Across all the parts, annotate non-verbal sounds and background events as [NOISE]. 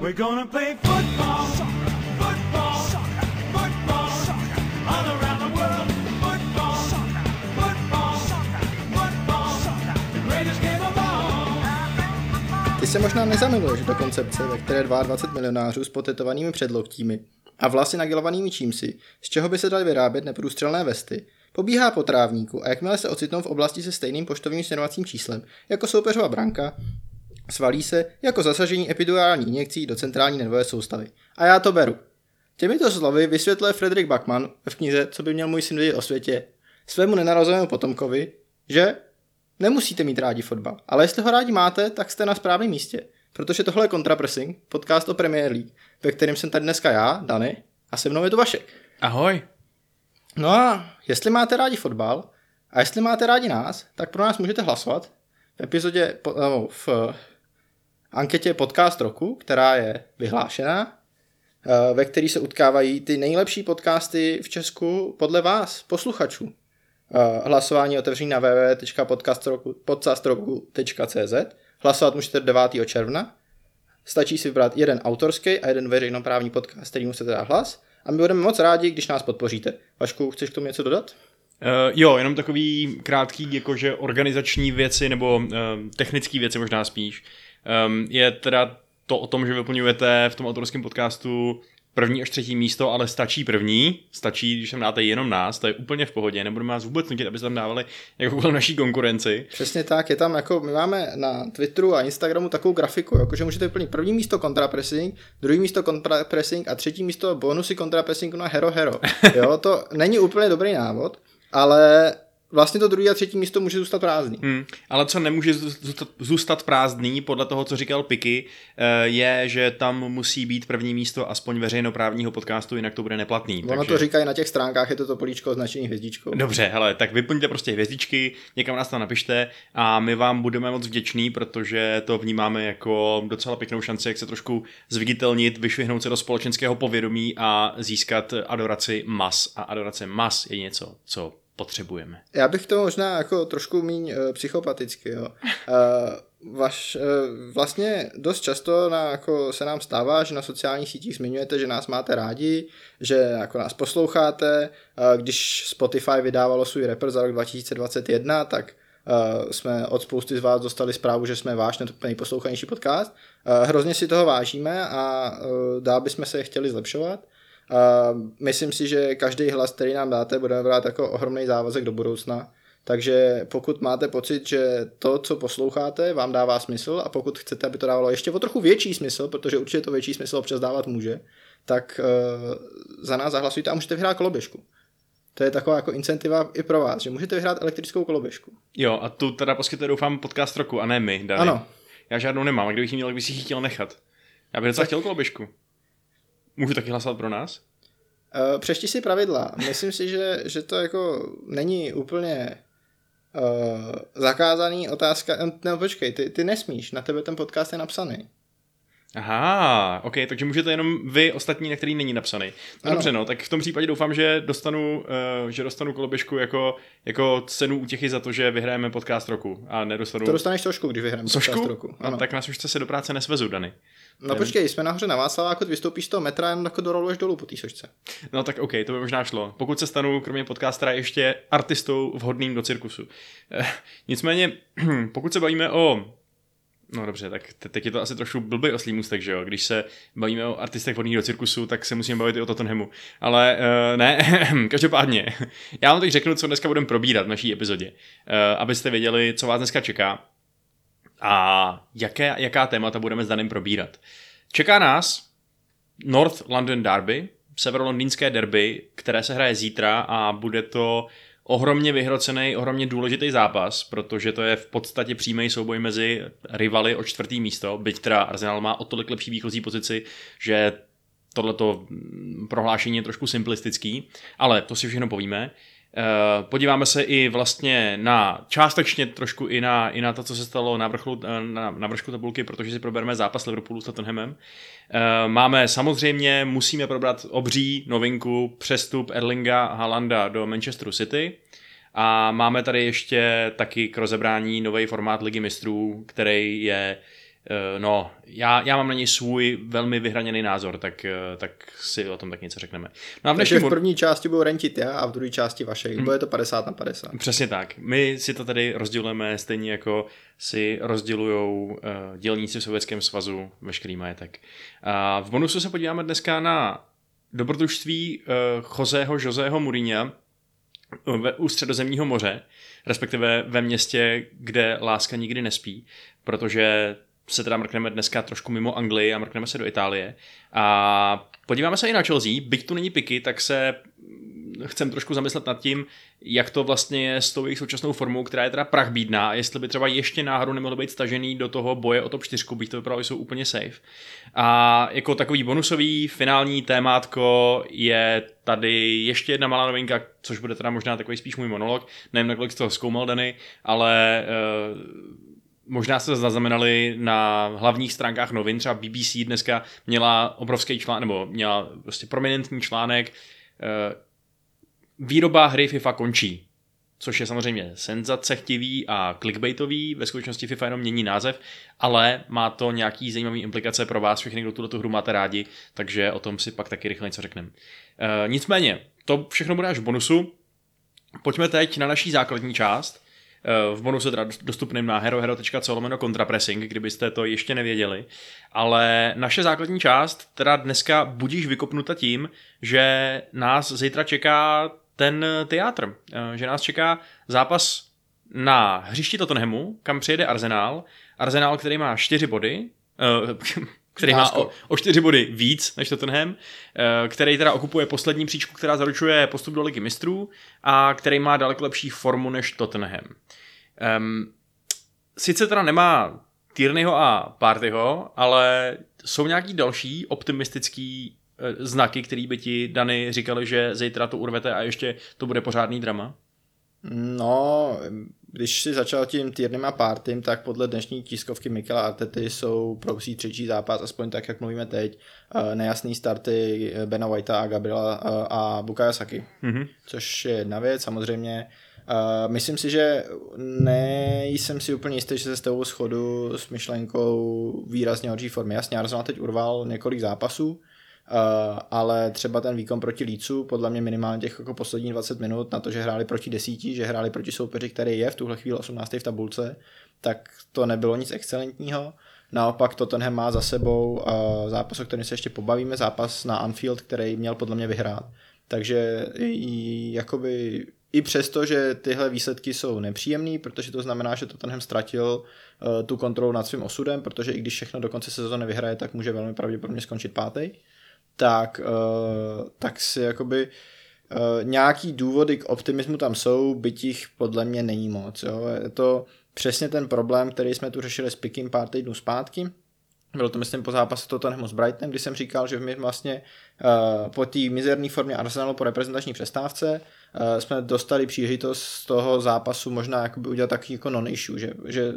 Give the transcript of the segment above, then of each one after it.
We're gonna play football. Ty se možná nezamiluješ do koncepce, ve které 22 milionářů s potetovanými předloktími a vlasy nagilovanými čímsi, z čeho by se daly vyrábět neprůstřelné vesty, pobíhá po trávníku a jakmile se ocitnou v oblasti se stejným poštovým směrovacím číslem jako soupeřova branka, svalí se jako zasažení epidurální injekcí do centrální nervové soustavy. A já to beru. Těmito slovy vysvětluje Frederick Bachmann v knize Co by měl můj syn vědět o světě svému nenarozenému potomkovi, že nemusíte mít rádi fotbal, ale jestli ho rádi máte, tak jste na správném místě, protože tohle je Contrapressing, podcast o Premier League, ve kterém jsem tady dneska já, Dany, a se mnou je tu Vašek. Ahoj. No a jestli máte rádi fotbal a jestli máte rádi nás, tak pro nás můžete hlasovat v epizodě, no, v anketě Podcast roku, která je vyhlášená, eh, ve který se utkávají ty nejlepší podcasty v Česku podle vás, posluchačů. Eh, Hlasování je otevřený na www.podcastroku.cz Hlasovat můžete 9. června. Stačí si vybrat jeden autorský a jeden veřejnoprávní podcast, který musíte dát hlas. A my budeme moc rádi, když nás podpoříte. Vašku, chceš k tomu něco dodat? Uh, jo, jenom takový krátký, jakože organizační věci nebo uh, technické věci možná spíš. Um, je teda to o tom, že vyplňujete v tom autorském podcastu první až třetí místo, ale stačí první, stačí, když tam dáte jenom nás, to je úplně v pohodě, nebudeme vás vůbec nutit, abyste tam dávali jakoukoliv naší konkurenci. Přesně tak, je tam jako, my máme na Twitteru a Instagramu takovou grafiku, jako že můžete vyplnit první místo kontrapressing, druhý místo kontrapressing a třetí místo bonusy kontrapressingu na Hero Hero. [LAUGHS] Jo, to není úplně dobrý návod, ale vlastně to druhé a třetí místo může zůstat prázdný. Hmm, ale co nemůže zůstat, zůstat prázdný, podle toho, co říkal Piky, eh, je, že tam musí být první místo aspoň veřejnoprávního podcastu, jinak to bude neplatný. Ono to říkají na těch stránkách, je to to políčko označení hvězdičkou. Dobře, hele, tak vyplňte prostě hvězdičky, někam nás tam napište a my vám budeme moc vděční, protože to vnímáme jako docela pěknou šanci, jak se trošku zviditelnit, vyšvihnout se do společenského povědomí a získat adoraci mas. A adorace mas je něco, co potřebujeme. Já bych to možná jako trošku míň uh, psychopaticky, jo. Uh, vaš, uh, vlastně dost často na, jako se nám stává, že na sociálních sítích zmiňujete, že nás máte rádi, že jako nás posloucháte. Uh, když Spotify vydávalo svůj rapper za rok 2021, tak uh, jsme od spousty z vás dostali zprávu, že jsme váš nejposlouchanější podcast. Uh, hrozně si toho vážíme a uh, dál bychom se chtěli zlepšovat. Uh, myslím si, že každý hlas, který nám dáte, budeme brát jako ohromný závazek do budoucna. Takže pokud máte pocit, že to, co posloucháte, vám dává smysl a pokud chcete, aby to dávalo ještě o trochu větší smysl, protože určitě to větší smysl občas dávat může, tak uh, za nás zahlasujte a můžete vyhrát koloběžku. To je taková jako incentiva i pro vás, že můžete vyhrát elektrickou koloběžku. Jo, a tu teda poskytuje doufám podcast roku, a ne my, Dani. Ano. Já žádnou nemám, a kdybych ji měl, tak bych si ji chtěl nechat. Já bych docela chtěl koloběžku. Můžu taky hlasovat pro nás? Uh, přešti si pravidla. Myslím si, že, že to jako není úplně uh, zakázaný otázka. No počkej, ty, ty nesmíš, na tebe ten podcast je napsaný. Aha, ok, takže můžete jenom vy ostatní, na který není napsaný. No dobře, no, tak v tom případě doufám, že dostanu, uh, že dostanu koloběžku jako, jako cenu útěchy za to, že vyhrajeme podcast roku a nedostanu... To dostaneš sošku, když vyhrajeme Sošku? podcast roku. No, Ano. tak na sošce se do práce nesvezu, Dany. No počkej, jsme nahoře na Václaváku, ty vystoupíš z toho metra, jenom jako doroluješ dolů po té sošce. No tak ok, to by možná šlo. Pokud se stanu, kromě podcastera, ještě artistou vhodným do cirkusu. Eh, nicméně, [CLEARS THROAT] pokud se bavíme o No dobře, tak te- teď je to asi trošku blbý oslý můstek, že jo? Když se bavíme o artistech vhodných do cirkusu, tak se musíme bavit i o Tottenhamu. Ale uh, ne, [CLEARS THROAT] každopádně, [LAUGHS] já vám teď řeknu, co dneska budeme probírat v naší epizodě, uh, abyste věděli, co vás dneska čeká a jaké, jaká témata budeme s Danem probírat. Čeká nás North London Derby, severolondýnské derby, které se hraje zítra a bude to ohromně vyhrocený, ohromně důležitý zápas, protože to je v podstatě přímý souboj mezi rivaly o čtvrtý místo, byť teda Arsenal má o tolik lepší výchozí pozici, že tohleto mm, prohlášení je trošku simplistický, ale to si všechno povíme. Eh, Podíváme se i vlastně na částečně trošku i na, i na to, co se stalo na vrcholu, eh, na, na vršku tabulky, protože si probereme zápas Liverpoolu s Tottenhamem. Eh, Máme samozřejmě, musíme probrat obří novinku, přestup Erlinga Halanda do Manchesteru City. A máme tady ještě taky k rozebrání nový formát Ligy mistrů, který je Eh, no, já, já mám na něj svůj velmi vyhraněný názor, tak, eh, tak si o tom tak něco řekneme. No a v Takže dnešním v první části budou rentit já a v druhé části vaše. Hmm. Bude to 50 na 50. Přesně tak. My si to tady rozdělujeme stejně jako si rozdělují uh, dělníci v Sovětském svazu veškerý majetek. A v bonusu se podíváme dneska na dobrodružství uh, Joseho Joseho Mourinha ve, u středozemního moře, respektive ve městě, kde láska nikdy nespí, protože se teda mrkneme dneska trošku mimo Anglii a mrkneme se do Itálie. A podíváme se i na Chelsea, byť tu není piky, tak se chcem trošku zamyslet nad tím, jak to vlastně je s tou jejich současnou formou, která je teda prach bídná, a jestli by třeba ještě náhodou nemohlo být stažený do toho boje o top 4, byť to vypadalo, že jsou úplně safe. A jako takový bonusový finální témátko je tady ještě jedna malá novinka, což bude teda možná takový spíš můj monolog, nevím, nakolik jste toho zkoumal, Dany, ale uh, možná se zaznamenali na hlavních stránkách novin, třeba BBC dneska měla obrovský článek, nebo měla prostě prominentní článek, eh, výroba hry FIFA končí. Což je samozřejmě senzacechtivý a clickbaitový, ve skutečnosti FIFA jenom mění název, ale má to nějaký zajímavý implikace pro vás všechny, kdo tuto hru máte rádi, takže o tom si pak taky rychle něco řekneme. E, nicméně, to všechno bude až v bonusu. Pojďme teď na naší základní část, Eh, v bonusu teda dostupným na herohero.co lomeno kontrapressing, kdybyste to ještě nevěděli. Ale naše základní část teda dneska budíš vykopnuta tím, že nás zítra čeká ten teátr, eh, že nás čeká zápas na hřišti Tottenhamu, kam přijede Arsenal. Arsenal, který má čtyři body, eh, [LAUGHS] který má o, o čtyři body víc než Tottenham, který teda okupuje poslední příčku, která zaručuje postup do ligy mistrů a který má daleko lepší formu než Tottenham. Um, sice teda nemá Tierneyho a Partyho, ale jsou nějaký další optimistický e, znaky, který by ti Dany říkali, že zítra to urvete a ještě to bude pořádný drama? No, když si začal tím Tiernem a Partym, tak podle dnešní tiskovky Mikela Artety jsou pro třetí zápas, aspoň tak, jak mluvíme teď, e, nejasný starty Bena Whitea a Gabriela e, a Bukaya Saki. Mm-hmm. Což je jedna věc, samozřejmě myslím si, že nejsem si úplně jistý, že se s tebou schodu s myšlenkou výrazně horší formy. Jasně, Arsenal teď urval několik zápasů, uh, ale třeba ten výkon proti Lícu, podle mě minimálně těch jako posledních 20 minut na to, že hráli proti desíti, že hráli proti soupeři, který je v tuhle chvíli 18. v tabulce, tak to nebylo nic excelentního. Naopak Tottenham má za sebou uh, zápas, o kterém se ještě pobavíme, zápas na Anfield, který měl podle mě vyhrát. Takže jakoby i přesto, že tyhle výsledky jsou nepříjemný, protože to znamená, že Tottenham ztratil uh, tu kontrolu nad svým osudem, protože i když všechno do konce sezóny vyhraje, tak může velmi pravděpodobně skončit pátý, tak, uh, tak si jakoby uh, nějaký důvody k optimismu tam jsou, byť jich podle mě není moc. Jo. Je to přesně ten problém, který jsme tu řešili s Picking pár týdnů zpátky, bylo to, myslím, po zápase Tottenhamu s Brightonem, kdy jsem říkal, že my vlastně uh, po té mizerné formě Arsenalu po reprezentační přestávce jsme dostali příležitost z toho zápasu možná jakoby udělat takový jako non issue, že, že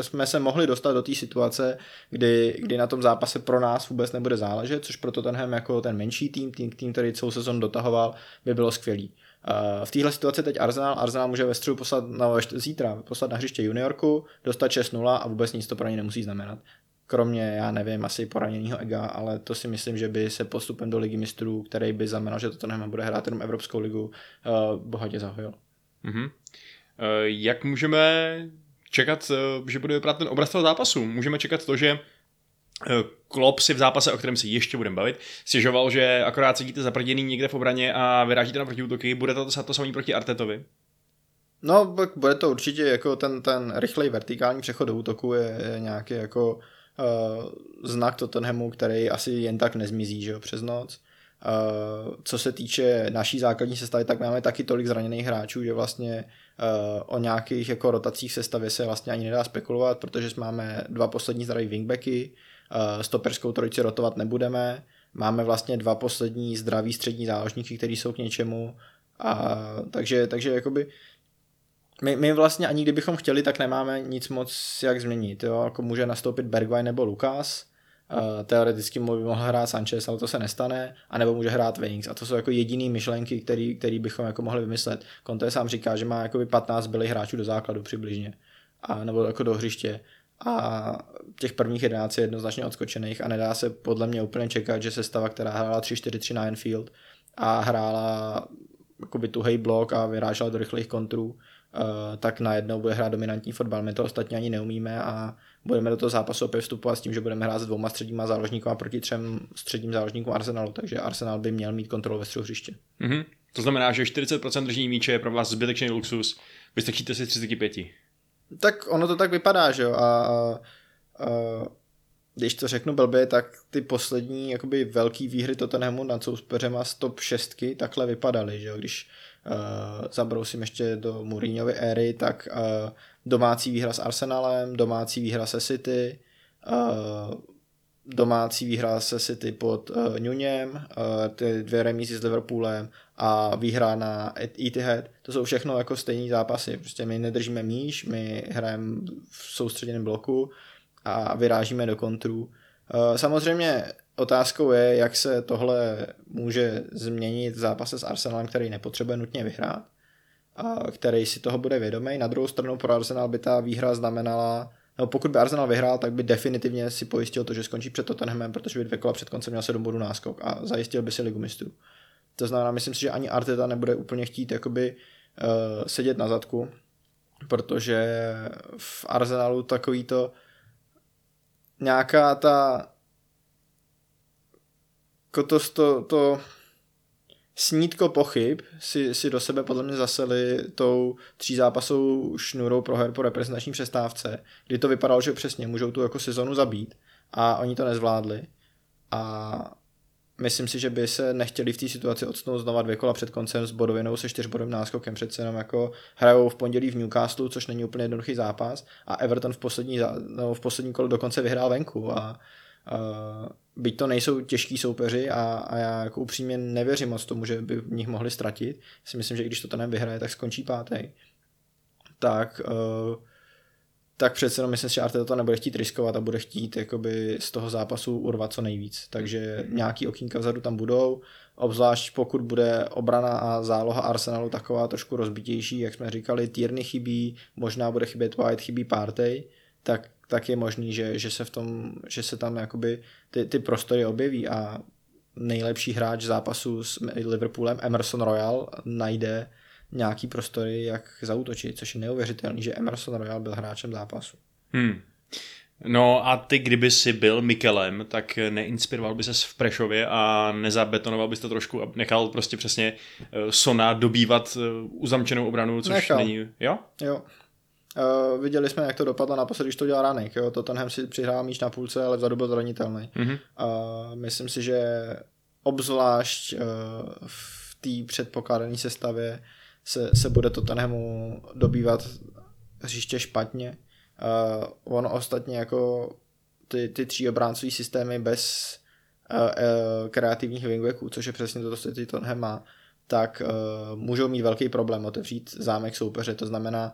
jsme se mohli dostat do té situace, kdy, kdy na tom zápase pro nás vůbec nebude záležet, což pro Tottenham jako ten menší tým, tým, tým který celou sezon dotahoval, by bylo skvělý. Uh, v téhle situaci teď Arsenal, Arsenal může ve středu poslat, na, zítra poslat na hřiště juniorku, dostat 6-0 a vůbec nic to pro ně nemusí znamenat kromě, já nevím, asi poraněného ega, ale to si myslím, že by se postupem do ligy mistrů, který by znamenal, že to bude hrát jenom Evropskou ligu, uh, bohatě zahojil. Mm-hmm. Uh, jak můžeme čekat, uh, že bude vypadat ten obraz toho zápasu? Můžeme čekat to, že Klopp si v zápase, o kterém si ještě budeme bavit, stěžoval, že akorát sedíte zaprděný někde v obraně a vyrážíte na protiútoky. Bude to to samý proti Artetovi? No, bude to určitě jako ten, ten rychlej vertikální přechod do útoku je, je nějaký jako uh, znak Tottenhamu, který asi jen tak nezmizí že jo, přes noc. Uh, co se týče naší základní sestavy, tak máme taky tolik zraněných hráčů, že vlastně uh, o nějakých jako rotacích sestavě se vlastně ani nedá spekulovat, protože máme dva poslední zdraví wingbacky, uh, stoperskou trojici rotovat nebudeme, máme vlastně dva poslední zdraví střední záložníky, který jsou k něčemu, a, takže, takže jakoby my, my vlastně ani kdybychom chtěli, tak nemáme nic moc jak změnit. Jo? Jako může nastoupit Bergwijn nebo Lukas, uh, teoreticky by mohl hrát Sanchez, ale to se nestane, anebo může hrát Wings. A to jsou jako jediný myšlenky, který, který bychom jako mohli vymyslet. Conte sám říká, že má jako 15 byli hráčů do základu přibližně, a, nebo jako do hřiště. a těch prvních 11 je jednoznačně odskočených a nedá se podle mě úplně čekat, že sestava, která hrála 3-4-3 na Anfield a hrála jakoby tuhej blok a vyrážela do rychlých kontrů, tak najednou bude hrát dominantní fotbal. My to ostatně ani neumíme a budeme do toho zápasu opět vstupovat s tím, že budeme hrát s dvouma středníma záložníkama proti třem středním záložníkům Arsenalu, takže Arsenal by měl mít kontrolu ve středu hřiště. Mhm. To znamená, že 40% držení míče je pro vás zbytečný luxus, vystačíte si 35. Tak ono to tak vypadá, že jo, a, a, a když to řeknu blbě, tak ty poslední jakoby velký výhry Tottenhamu nad soupeřema z top 6 takhle vypadaly, že jo, když zabrousím ještě do Mourinhovy éry, tak uh, domácí výhra s Arsenalem, domácí výhra se City, uh, domácí výhra se City pod uh, Nunem, uh, ty dvě remízy s Liverpoolem a výhra na Etihad, to jsou všechno jako stejní zápasy, prostě my nedržíme míš, my hrajeme v soustředěném bloku a vyrážíme do kontrů. Uh, samozřejmě otázkou je, jak se tohle může změnit v zápase s Arsenalem, který nepotřebuje nutně vyhrát, a který si toho bude vědomý. Na druhou stranu pro Arsenal by ta výhra znamenala, no pokud by Arsenal vyhrál, tak by definitivně si pojistil to, že skončí před Tottenhamem, protože by dvě kola před koncem měl 7 bodů náskok a zajistil by si ligu mistrů. To znamená, myslím si, že ani Arteta nebude úplně chtít jakoby uh, sedět na zadku, protože v Arsenalu takový to nějaká ta jako to, to, snítko pochyb si, si do sebe podle mě zaseli tou třízápasovou šnurou pro her po reprezentační přestávce, kdy to vypadalo, že přesně můžou tu jako sezonu zabít a oni to nezvládli. A myslím si, že by se nechtěli v té situaci odstnout znova dvě kola před koncem s bodovinou se čtyřbodovým náskokem. Přece jenom jako hrajou v pondělí v Newcastle, což není úplně jednoduchý zápas a Everton v poslední, no, v poslední kolo dokonce vyhrál venku a byť to nejsou těžký soupeři a, a já jako upřímně nevěřím moc tomu, že by v nich mohli ztratit. Si myslím, že když to ten vyhraje, tak skončí pátý. Tak, uh, tak přece jenom myslím že Arteta to nebude chtít riskovat a bude chtít jakoby z toho zápasu urvat co nejvíc. Takže nějaký okýnka vzadu tam budou, obzvlášť pokud bude obrana a záloha Arsenalu taková trošku rozbitější, jak jsme říkali, Tierney chybí, možná bude chybět White, chybí Partey, tak tak je možný, že, že, se v tom, že se tam jakoby ty, ty prostory objeví a nejlepší hráč zápasu s Liverpoolem, Emerson Royal, najde nějaký prostory, jak zautočit, což je neuvěřitelný, že Emerson Royal byl hráčem zápasu. Hmm. No a ty, kdyby si byl Mikelem, tak neinspiroval by ses v Prešově a nezabetonoval bys to trošku a nechal prostě přesně eh, Sona dobývat eh, uzamčenou obranu, což Nechal. není... Jo? Jo. Uh, viděli jsme, jak to dopadlo naposledy, když to dělal Ranek. Jo? Tottenham si přihrál míč na půlce, ale vzadu byl zranitelný. Mhm. Uh, myslím si, že obzvlášť uh, v té předpokládané sestavě se, se bude Tottenhamu dobývat hřiště špatně. Uh, on ostatně jako ty, ty tří obráncové systémy bez uh, uh, kreativních wingbacků, což je přesně to, co ty Tottenham má, tak uh, můžou mít velký problém otevřít zámek soupeře. To znamená,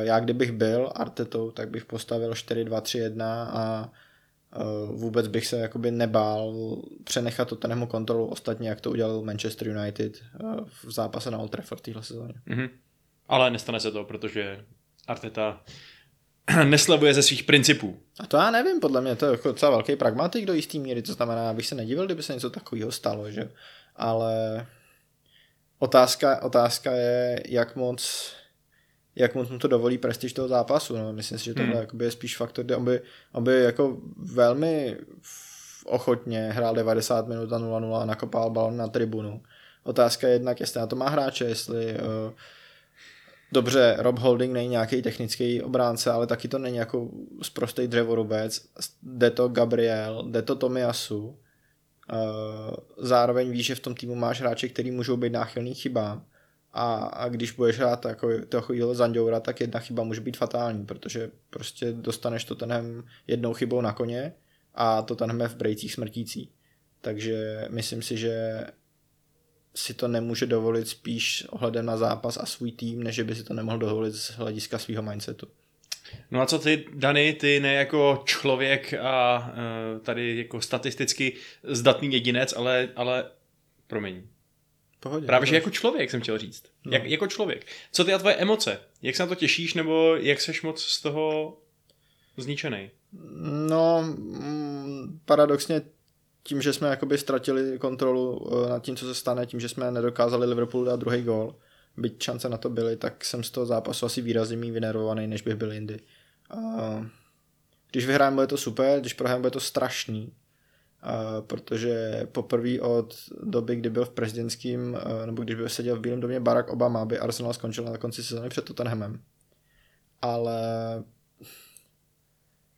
já kdybych byl Artetou, tak bych postavil 4-2-3-1 a uh, vůbec bych se jakoby nebál přenechat Tottenhamu kontrolu ostatně, jak to udělal Manchester United uh, v zápase na Old Trafford téhle sezóně. Mhm. Ale nestane se to, protože Arteta [CLEARS THROAT] neslevuje ze svých principů. A to já nevím, podle mě to je jako docela velký pragmatik do jistý míry, to znamená, abych se nedivil, kdyby se něco takového stalo, že? Ale otázka, otázka je, jak moc jak moc mu to dovolí prestiž toho zápasu. No. Myslím si, že tohle Hmm. je spíš faktor, kde on by, on by jako velmi ochotně hrál 90 minut a 0-0 a nakopal balon na tribunu. Otázka je jednak, jestli na to má hráče, jestli uh, Dobře, Rob Holding není nějaký technický obránce, ale taky to není jako zprostej dřevorubec. Jde to Gabriel, jde to Tomiasu. Uh, zároveň víš, že v tom týmu máš hráče, který můžou být náchylný chybám. A, a když budeš hrát jako takovýhle Zandoura, tak jedna chyba může být fatální, protože prostě dostaneš to tenhle jednou chybou na koně a to tenhle v brejcích smrtící. Takže myslím si, že si to nemůže dovolit spíš ohledem na zápas a svůj tým, než by si to nemohl dovolit z hlediska svého mindsetu. No a co ty, Dany, ty ne jako člověk a uh, tady jako statisticky zdatný jedinec, ale, ale promiň, Pohodě. Právě, že jako člověk jsem chtěl říct. No. Jak, jako člověk. Co ty a tvoje emoce? Jak se na to těšíš, nebo jak seš moc z toho zničený. No, paradoxně tím, že jsme jakoby ztratili kontrolu eh, nad tím, co se stane, tím, že jsme nedokázali Liverpoolu dát druhý gól, byť šance na to byly, tak jsem z toho zápasu asi výrazně méně vynervovaný, než bych byl jindy. Uh, když vyhrajeme, bude to super, když prohrajeme, bude to strašný. Protože poprvé od doby, kdy byl v prezidentským, uh, nebo když byl seděl v Bílém domě Barack Obama, by Arsenal skončil na konci sezóny před Tottenhamem. Ale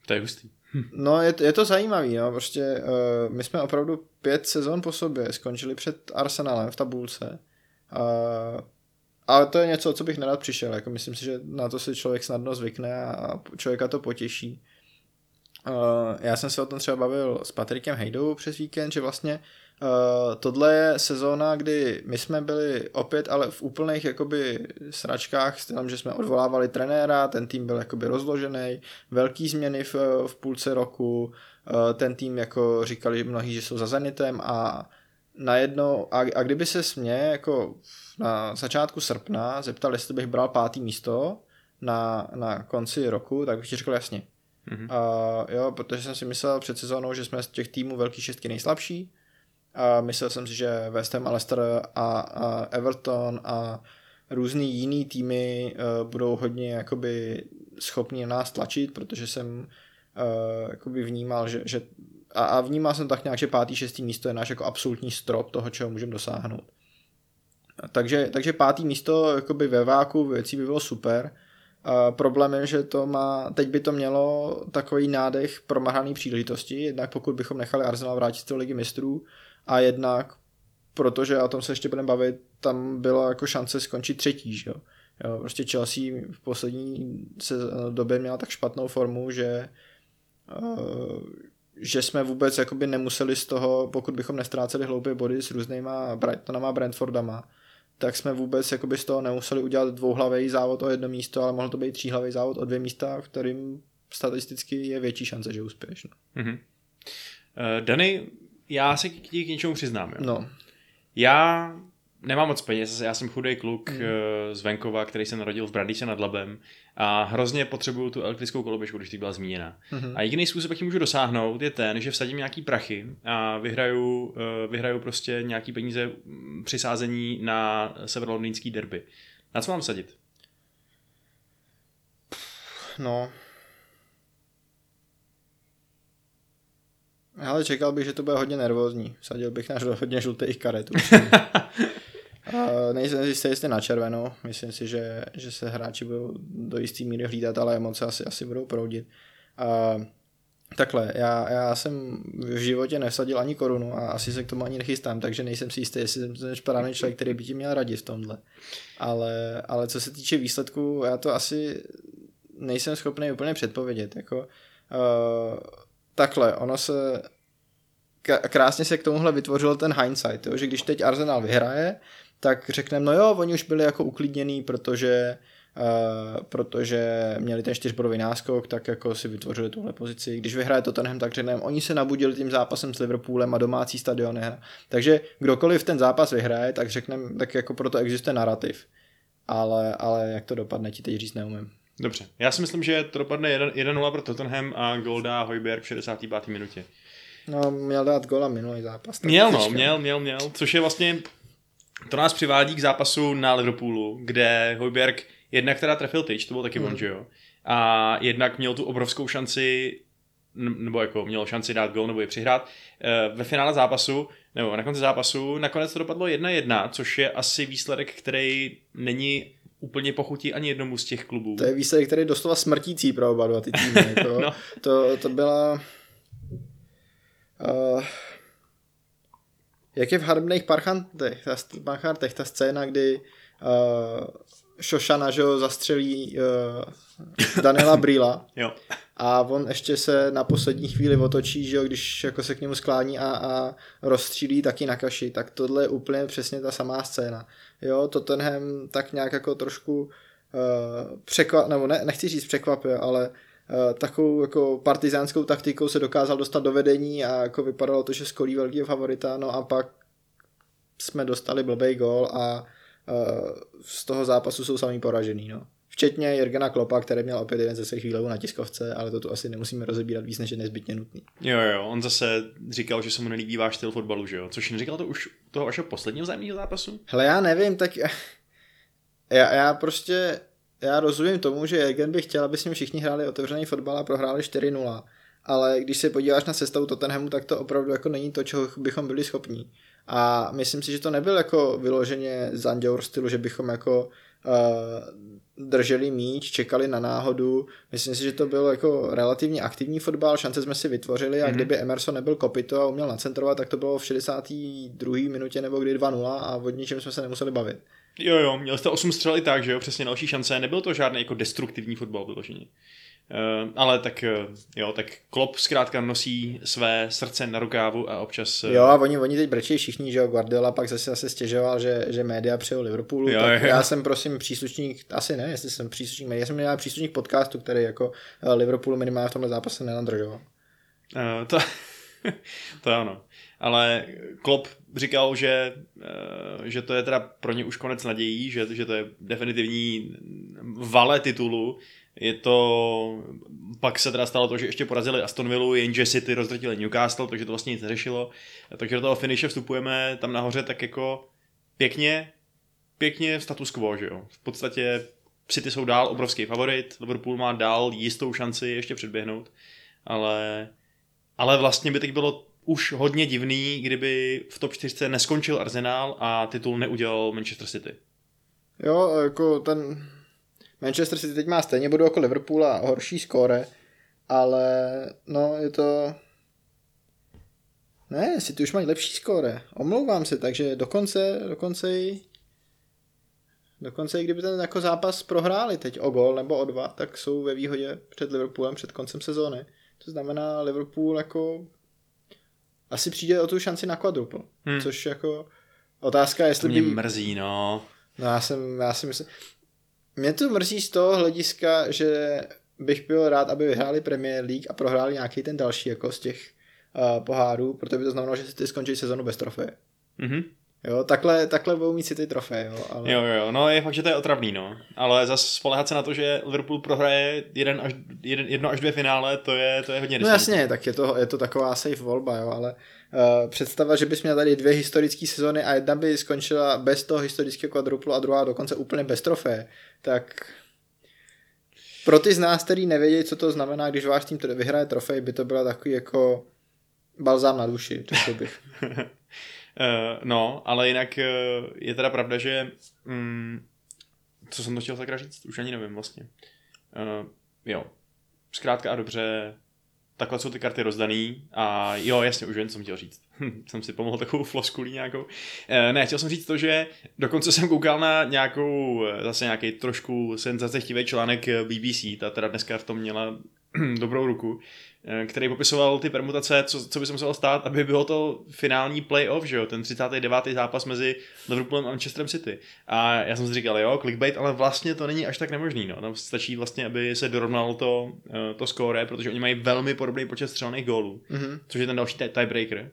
To je hustý. No, je, je to zajímavý, no, prostě uh, my jsme opravdu pět sezon po sobě skončili před Arsenalem v tabulce. Uh, ale to je něco, co bych nerad přišel, jako myslím si, že na to si člověk snadno zvykne a člověka to potěší. Uh, já jsem se o tom třeba bavil s Patrikem Hejdou přes víkend, že vlastně uh, tohle je sezóna, kdy my jsme byli opět ale v úplných jakoby sračkách s tím, že jsme odvolávali trenéra, ten tým byl jakoby rozložený, velký změny v, v půlce roku, uh, ten tým jako říkali mnohí, že jsou za Zenitem a najednou, a, a kdyby se mě jako na začátku srpna zeptal, jestli bych bral pátý místo na, na konci roku, tak bych ti řekl jasně. Mhm. A jo, protože jsem si myslel před sezónou, že jsme z těch týmů velký šestky nejslabší. A myslel jsem si, že West Ham, Leicester a, a Everton a různý jiný týmy uh, budou hodně jakoby schopni nás tlačit, protože jsem uh, jakoby vnímal, že, že a, a vnímal jsem tak nějak, že pátý, šestý místo je náš jako absolutní strop toho, čeho můžeme dosáhnout. Takže, takže pátý místo jakoby ve váku věcí by bylo super. Problém je, že to má, teď by to mělo takový nádech promrhaný příležitosti, jednak pokud bychom nechali Arsenal vrátit do ligy mistrů a jednak, protože o tom se ještě budeme bavit, tam byla jako šance skončit třetí, že jo. jo prostě Chelsea v poslední se době měla tak špatnou formu, že uh, že jsme vůbec jakoby nemuseli z toho, pokud bychom nestráceli hloupé body s různýma Brightonama a Brentfordama, tak jsme vůbec jakoby z toho nemuseli udělat dvouhlavý závod o jedno místo, ale mohl to být tříhlavý závod o dvě místa, v kterým statisticky je větší šance, že uspěješ. No. Mhm. Uh, Dany, já se k, k něčemu přiznám. Jo. no. Já nemám moc peněz, já jsem chudý kluk mm. z venkova, který se narodil v Brandýse nad Labem a hrozně potřebuju tu elektrickou koloběžku, když ty byla zmíněna. Mm-hmm. A jediný způsob, jak ji můžu dosáhnout, je ten, že vsadím nějaký prachy a vyhraju, eh, vyhraju prostě nějaký peníze při sázení na severolondýnský derby. Na co mám sadit? No. Ale čekal bych, že to bude hodně nervózní. Sadil bych na hodně žlutých karet. [LAUGHS] nejsem si jistý, na červenou. Myslím si, že, že se hráči budou do jistý míry hlídat, ale emoce asi, asi budou proudit. A takhle, já, já jsem v životě nesadil ani korunu a asi se k tomu ani nechystám, takže nejsem si jistý, jestli jsem správný člověk, který by ti měl radit v tomhle. Ale, ale co se týče výsledku, já to asi nejsem schopný úplně předpovědět. Jako, uh, takhle, ono se krásně se k tomuhle vytvořil ten hindsight, jo? že když teď Arsenal vyhraje, tak řekneme, no jo, oni už byli jako uklidnění, protože Uh, protože měli ten čtyřbodový náskok, tak jako si vytvořili tuhle pozici. Když vyhraje Tottenham, tak řekneme, oni se nabudili tím zápasem s Liverpoolem a domácí stadion nehra. Takže kdokoliv ten zápas vyhraje, tak řekneme, tak jako proto existuje narrativ. Ale, ale jak to dopadne, ti teď říct neumím. Dobře, já si myslím, že to dopadne 1-0 pro Tottenham a gol dá Hojberg v 65. minutě. No, měl dát gola minulý zápas. Měl, no, měl, měl, měl, což je vlastně, to nás přivádí k zápasu na Liverpoolu, kde Hojberg jednak teda trefil tyč, to byl taky Hmm. on, že jo, a jednak měl tu obrovskou šanci, nebo jako měl šanci dát gol nebo je přihrát, eh, ve finále zápasu, nebo na konci zápasu, nakonec to dopadlo 1-1, což je asi výsledek, který není úplně pochutí ani jednomu z těch klubů. To je výsledek, který je doslova smrtící pro oba dva ty týmy. [LAUGHS] Jako. No. to, to byla... Uh, jak je v harbných parchantech, ta, parchantech, ta scéna, kdy uh, Šošana, že ho zastřelí uh, Daniela Brýla [LAUGHS] Jo. a on ještě se na poslední chvíli otočí, že jo, když jako se k němu sklání a, a rozstřílí taky na kaši, tak tohle je úplně přesně ta samá scéna. Jo, Tottenham tak nějak jako trošku uh, překvap, nebo ne, nechci říct překvapil, ale takovou jako partizánskou taktikou se dokázal dostat do vedení a jako vypadalo to, že skolí velký favorita, no a pak jsme dostali blbej gol a uh, z toho zápasu jsou sami poražený, no. Včetně Jirgena Klopa, který měl opět jeden ze svých výlevů na tiskovce, ale to tu asi nemusíme rozebírat víc, než je nezbytně nutný. Jo, jo, on zase říkal, že se mu nelíbí váš styl fotbalu, že jo? Což neříkal to už toho vašeho posledního vzájemného zápasu? Hele, já nevím, tak [LAUGHS] já, já prostě, já rozumím tomu, že Jürgen by chtěl, aby s ním všichni hráli otevřený fotbal a prohráli 4-0. Ale když se podíváš na sestavu Tottenhamu, tak to opravdu jako není to, čeho bychom byli schopní. A myslím si, že to nebyl jako vyloženě Zanděur stylu, že bychom jako uh, drželi míč, čekali na náhodu. Myslím si, že to byl jako relativně aktivní fotbal, šance jsme si vytvořili a mm-hmm. kdyby Emerson nebyl kopito a uměl nacentrovat, tak to bylo v 62. minutě nebo kdy 2-0 a o ničem jsme se nemuseli bavit. Jo, jo, měl jste 8 střel i tak, že jo, přesně další šance. Nebyl to žádný jako destruktivní fotbal vyloženě. Uh, ale tak uh, jo, tak Klopp zkrátka nosí své srdce na rukávu a občas... Uh... Jo a oni, oni teď brečí všichni, že jo, Guardiola pak zase zase stěžoval, že, že média přeju Liverpoolu, Jo, tak jo. já jsem prosím příslušník, asi ne, jestli jsem příslušník média, já jsem měl příslušník podcastu, který jako eh, Liverpoolu minimálně v tomhle zápase nenadržoval. Uh, to, [LAUGHS] to ano. Ale Klopp říkal, že, uh, že to je teda pro ně už konec nadějí, že, že to je definitivní vale titulu. Je to, pak se teda stalo to, že ještě porazili Aston Villa, jenže City rozdrtili Newcastle, takže to vlastně nic neřešilo. Takže do toho finiše vstupujeme tam nahoře tak jako pěkně, pěkně status quo, že jo. V podstatě City jsou dál obrovský favorit, Liverpool má dál jistou šanci ještě předběhnout, ale, ale vlastně by teď bylo už hodně divný, kdyby v top 4 neskončil Arsenal a titul neudělal Manchester City. Jo, jako ten Manchester City teď má stejně bodu jako Liverpool a horší skóre, ale no je to... Ne, City už mají lepší skóre. Omlouvám se, takže dokonce, dokonce i Dokonce i kdyby ten jako zápas prohráli teď o gol nebo o dva, tak jsou ve výhodě před Liverpoolem před koncem sezóny. To znamená, Liverpool jako asi přijde o tu šanci na quadruple, Hmm. což jako otázka, jestli mě by... mrzí, no. No já jsem, já si myslím, mě to mrzí z toho hlediska, že bych byl rád, aby vyhráli Premier League a prohráli nějaký ten další jako z těch uh, pohárů, protože by to znamenalo, že si ty skončí sezonu bez trofeje. Mhm. Jo, takhle, takhle budou mít si ty trofeje, jo, ale... Jo, jo, no je fakt, že to je otravný, no. Ale zase spolehat se na to, že Liverpool prohraje jeden až, jeden, jedno až dvě finále, to je, to je hodně No jasně, tak je to, je to taková safe volba, jo, ale uh, představa, že bys měl tady dvě historické sezony a jedna by skončila bez toho historického kvadruplu a druhá dokonce úplně bez trofeje, tak pro ty z nás, který nevědí, co to znamená, když váš tým vyhraje trofej, by to byla takový jako balzám na duši, řekl bych. [LAUGHS] Uh, no, ale jinak uh, je teda pravda, že mm, co jsem to chtěl takhle říct, už ani nevím vlastně. Uh, jo, zkrátka a dobře, takhle jsou ty karty rozdaný a jo, jasně, už co jsem chtěl říct. [LAUGHS] Hm, jsem si pomohl takovou floskulí nějakou. Ne, chtěl jsem říct to, že dokonce jsem koukal na nějakou, zase nějaký trošku senzacechtivý článek BBC, ta teda dneska v tom měla [CLEARS THROAT] dobrou ruku, který popisoval ty permutace, co, co by se muselo stát, aby bylo to finální playoff, že jo, ten 39. zápas mezi Liverpoolem a Manchesterem City. A já jsem si říkal, jo, clickbait, ale vlastně to není až tak nemožný, no. Tam stačí vlastně, aby se dorovnalo to, eh, to score, protože oni mají velmi podobný počet střelných gólů, Mhm. což je ten další tie- tiebreaker.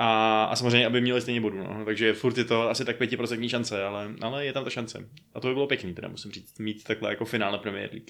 A, a samozřejmě, aby měli stejně bodů, no. takže furt je to asi tak 5% šance, ale, ale je tam ta šance. A to by bylo pěkný, teda musím říct, mít takhle jako finále Premier League.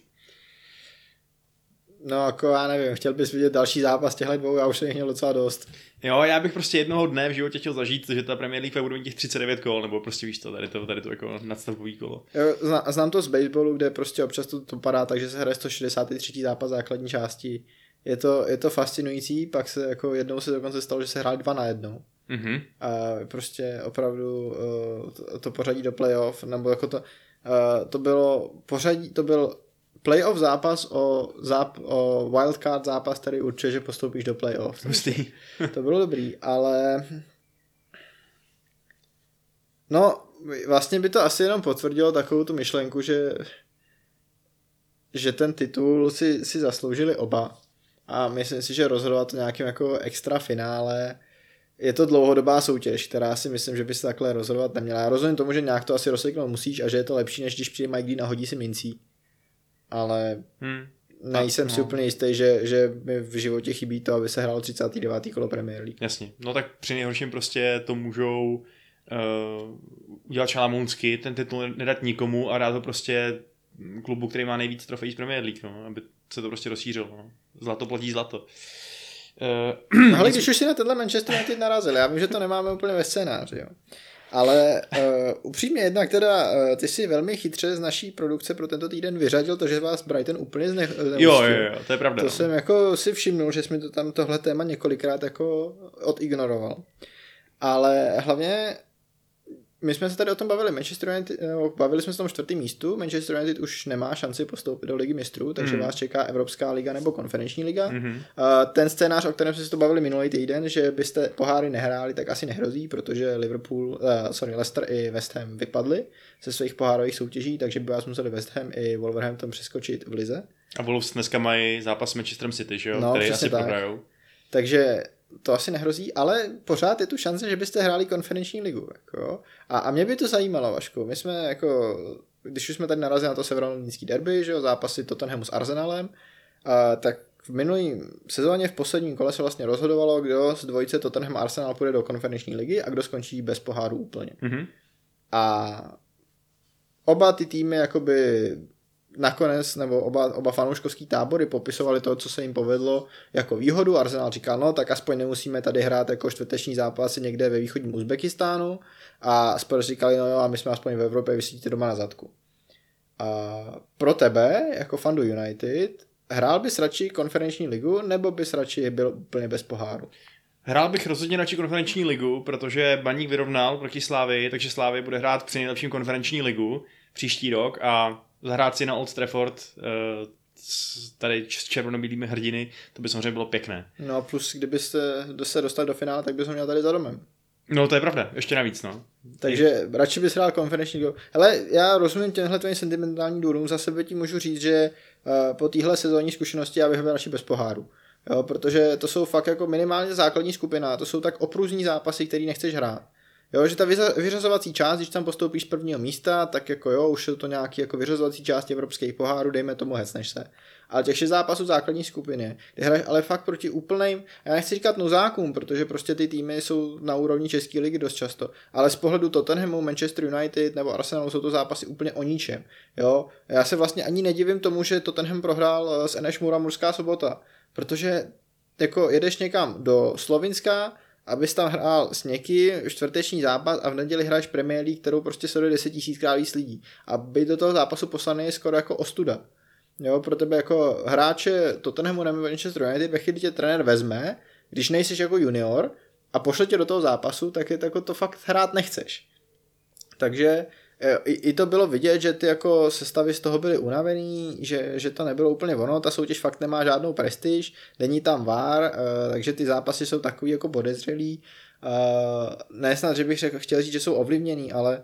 No jako já nevím, chtěl bys vidět další zápas těchto dvou, já už jsem jich měl docela dost. Jo, já bych prostě jednoho dne v životě chtěl zažít, že ta Premier League bude mít těch 39 kol, nebo prostě víš to, tady to, tady to jako nadstavbový kolo. Jo, zna, znám to z baseballu, kde prostě občas to, to padá tak, že se hraje 163. zápas základní části. Je to, je to fascinující, pak se jako jednou se dokonce stalo, že se hráli dva na jednou. Mhm. A prostě opravdu uh, to, to pořadí do playoff, nebo jako to, uh, to bylo pořadí, to byl playoff zápas o, záp, o wildcard zápas, který určuje, že postoupíš do playoff. Hustý. [LAUGHS] To bylo dobrý, ale no vlastně by to asi jenom potvrdilo takovou tu myšlenku, že že ten titul si, si zasloužili oba a myslím si, že rozhodovat to nějakým jako extra finále je to dlouhodobá soutěž, která si myslím, že by se takhle rozhodovat neměla. Já rozumím tomu, že nějak to asi rozseknout musíš a že je to lepší, než když přijde Mike Dean a hodí si mincí. Ale Hm. nejsem no. si úplně jistý, že, že mi v životě chybí to, aby se hrálo 39. kolo Premier League. Jasně. No tak při nejhorším prostě to můžou uh, udělat šalamounsky, ten titul nedat nikomu a dát ho prostě klubu, který má nejvíc trofejí z Premier League, no, aby se to prostě rozšířilo. No. Zlato platí zlato. Uh, [CLEARS THROAT] ale když už si na tenhle Manchester United narazil, já vím, že to nemáme úplně ve scénáři, jo. Ale uh, upřímně jednak teda, uh, ty si velmi chytře z naší produkce pro tento týden vyřadil to, že vás Brighton úplně zne, jo, jo, jo, to je pravda. To no. jsem jako si všimnul, že jsme to tam tohle téma několikrát jako odignoroval. Ale hlavně my jsme se tady o tom bavili. Manchester United, no, bavili jsme se o tom čtvrtém místu. Manchester United už nemá šanci postoupit do ligy mistrů, takže Mhm. vás čeká Evropská liga nebo konferenční liga. Mhm. Uh, ten scénář, o kterém jsme si to bavili minulý týden, že byste poháry nehráli, tak asi nehrozí, protože Liverpool, uh, sorry, Leicester i West Ham vypadli ze svých pohárových soutěží, takže by vás museli West Ham i Wolverhampton přeskočit v lize. A Wolves dneska mají zápas s Manchesterem City, že jo? No, který asi tak. prohrajou. Takže to asi nehrozí, ale pořád je tu šance, že byste hráli konferenční ligu. Jako. A, a mě by to zajímalo, Vašku. My jsme jako, když už jsme tady narazili na to severolondýnský derby, že jo, zápasy Tottenhamu s Arsenalem, a, tak v minulý sezóně v posledním kole se vlastně rozhodovalo, kdo z dvojice Tottenham a Arsenal půjde do konferenční ligy a kdo skončí bez poháru úplně. Mhm. A oba ty týmy jakoby nakonec, nebo oba, oba fanouškovský tábory popisovali to, co se jim povedlo jako výhodu. Arsenal říkal, no tak aspoň nemusíme tady hrát jako čtvrteční zápasy někde ve východním Uzbekistánu. A Spurs říkali, no jo, a my jsme aspoň v Evropě, vysítíte doma na zadku. A pro tebe, jako fandu United, hrál bys radši konferenční ligu, nebo bys radši byl úplně bez poháru? Hrál bych rozhodně radši konferenční ligu, protože Baník vyrovnal proti Slávii, takže Slávy bude hrát při nejlepším konferenční ligu příští rok a zahrát si na Old Trafford s- tady s červenobílými hrdiny, to by samozřejmě bylo pěkné. No a plus, kdybyste se dostali do finále, tak bys ho měl tady za domem. No to je pravda, ještě navíc, no. Takže radši bys hrál konferenční ligu. Hele, já rozumím těmhle tvým sentimentálním důvodům, za sebe ti můžu říct, že uh, po téhle sezónní zkušenosti já bych byl radši bez poháru. Jo, protože to jsou fakt jako minimálně základní skupina, to jsou tak opruzní zápasy, který nechceš hrát. Jo, že ta vyřazovací část, když tam postoupíš z prvního místa, tak jako jo, už jsou to nějaký jako vyřazovací části evropských pohárů, dejme tomu hecneš se. Ale těch šest zápasů základní skupiny, ty hraješ ale fakt proti úplným, já nechci říkat nuzákům, protože prostě ty týmy jsou na úrovni České ligy dost často, ale z pohledu Tottenhamu, Manchester United nebo Arsenalu jsou to zápasy úplně o ničem. Jo, já se vlastně ani nedivím tomu, že Tottenham prohrál eh, s Eneš Mura Murská sobota, protože jako jedeš někam do Slovinska, abys tam hrál s někým čtvrteční zápas a v neděli hraješ Premier League, kterou prostě sleduje 10 tisíckrát víc lidí. A být do toho zápasu poslaný je skoro jako ostuda. Jo, pro tebe jako hráče Tottenhamu nebo Manchester United, ve chvíli tě trenér vezme, když nejsi jako junior a pošle tě do toho zápasu, tak je jako to fakt hrát nechceš. Takže i, i to bylo vidět, že ty jako sestavy z toho byly unavený, že, že to nebylo úplně ono, ta soutěž fakt nemá žádnou prestiž, není tam vár, e, takže ty zápasy jsou takový jako podezřelý. E, Ne snad, že bych řekl, chtěl říct, že jsou ovlivněný, ale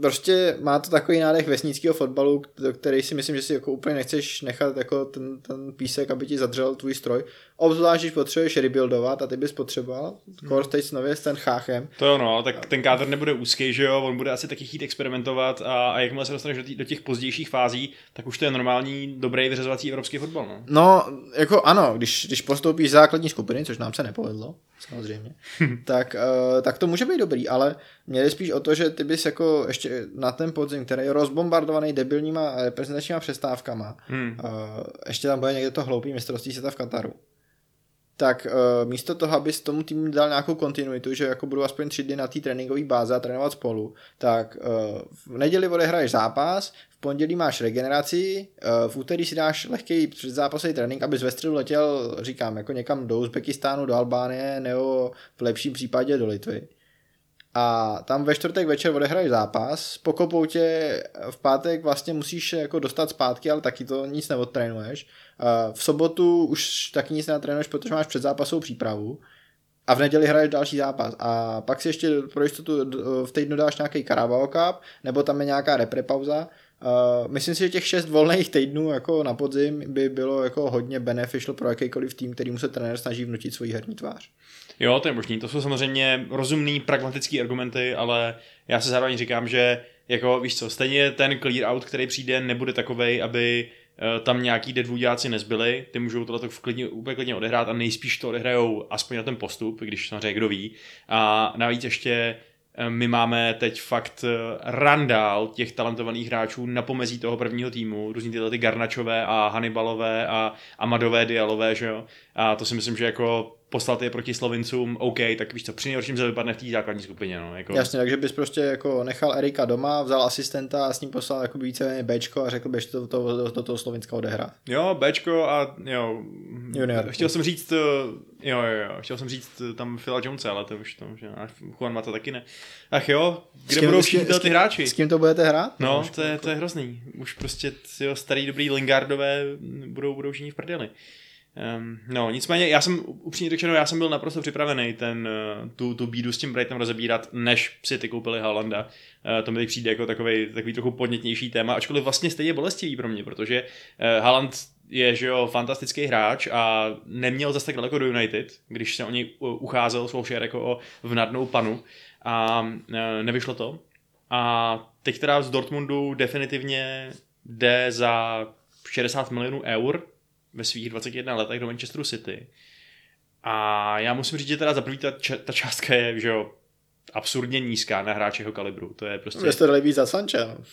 prostě má to takový nádech vesnického fotbalu, do který si myslím, že si jako úplně nechceš nechat jako ten, ten písek, aby ti zadřel tvůj stroj. Obzvlášť, když potřebuješ rebuildovat a ty bys potřeboval, kor teď s nově s ten cháchem, To jo, no, tak ten kádr nebude úzký, že jo, on bude asi taky chtít experimentovat a, a jakmile se dostaneš do, tý, do těch pozdějších fází, tak už to je normální, dobrý vyřazovací evropský fotbal, no. No, jako ano, když, když postoupíš základní skupiny, což nám se nepovedlo, samozřejmě, [LAUGHS] tak, uh, tak to může být dobrý, ale mě jde spíš o to, že ty bys jako ještě na ten podzim, který je rozbombardovaný debilníma reprezentačníma přestávkama, Hmm. uh, ještě tam bude někde to hloupý mistrovství světa v Kataru, tak uh, místo toho, abys tomu týmu dal nějakou kontinuitu, že jako budou aspoň tři dny na té tréninkové báze a trénovat spolu, tak uh, v neděli odehraješ zápas, v pondělí máš regeneraci, uh, v úterý si dáš lehký předzápasový trénink, abys ve středu letěl, říkám, jako někam do Uzbekistánu, do Albánie nebo v lepším případě do Litvy. A tam ve čtvrtek večer odehraješ zápas, pokopou tě v pátek vlastně musíš jako dostat zpátky, ale taky to nic neodtrénuješ. V sobotu už taky nic netrénuješ, protože máš předzápasovou přípravu a v neděli hraješ další zápas. A pak si ještě pro jistotu v týdnu dáš nějaký Carabao Cup, nebo tam je nějaká reprepauza. Myslím si, že těch šest volných týdnů jako na podzim by bylo jako hodně beneficial pro jakýkoliv tým, který mu se trenér snaží vnutit svoji herní tvář. Jo, to je možný. To jsou samozřejmě rozumný, pragmatický argumenty, ale já se zároveň říkám, že jako víš co, stejně ten clear out, který přijde, nebude takovej, aby eh, tam nějaký dedvůďáci nezbyli, ty můžou tohle v klidně, úplně klidně odehrát a nejspíš to odehrajou aspoň na ten postup, když samozřejmě kdo ví. A navíc ještě Eh, My máme teď fakt eh, randál těch talentovaných hráčů na pomezí toho prvního týmu, různý tyhle ty Garnačové a Hannibalové a Amadové Dialové, že jo. A to si myslím, že jako poslat je proti Slovincům, OK, tak víš co, při nejhorším se vypadne v té základní skupině, no. Jako, Jasně, takže bys prostě jako nechal Erika doma, vzal asistenta a s ním poslal jako více Bčko a řekl bys, že to, to, do, do toho Slovinska odehrát. Jo, Bčko a jo. Junior. Chtěl jsem říct, eh, jo, jo, jo, chtěl jsem říct eh, tam Phila Jonesa, ale to už to, že a Juan Mata taky ne. Ach jo, kde budou všichni ty hráči? S kým to budete hrát? No, to je, to je hrozný. Už prostě jo, starý dobrý Lingardové budou, budou všichni v prdeli. Um, no, nicméně, já jsem upřímně řečeno, já jsem byl naprosto připravený ten, uh, tu, tu bídu s tím Brightonem rozebírat, než si ty koupili Haalanda. Uh, to mi teď přijde jako takový, takový trochu podnětnější téma, ačkoliv vlastně stejně bolestivý pro mě, protože uh, Haaland je, že jo, fantastický hráč a neměl zase tak daleko do United, když se o něj ucházel Solskjaer jako o vnadnou panu a nevyšlo to. A teď teda z Dortmundu definitivně jde za 60 milionů eur ve svých 21 letech do Manchesteru City. A já musím říct, že teda za první ta, č- ta částka je, že jo, absurdně nízká na hráče jeho kalibru. To je prostě... Vy jste dali víc za Sancha, no.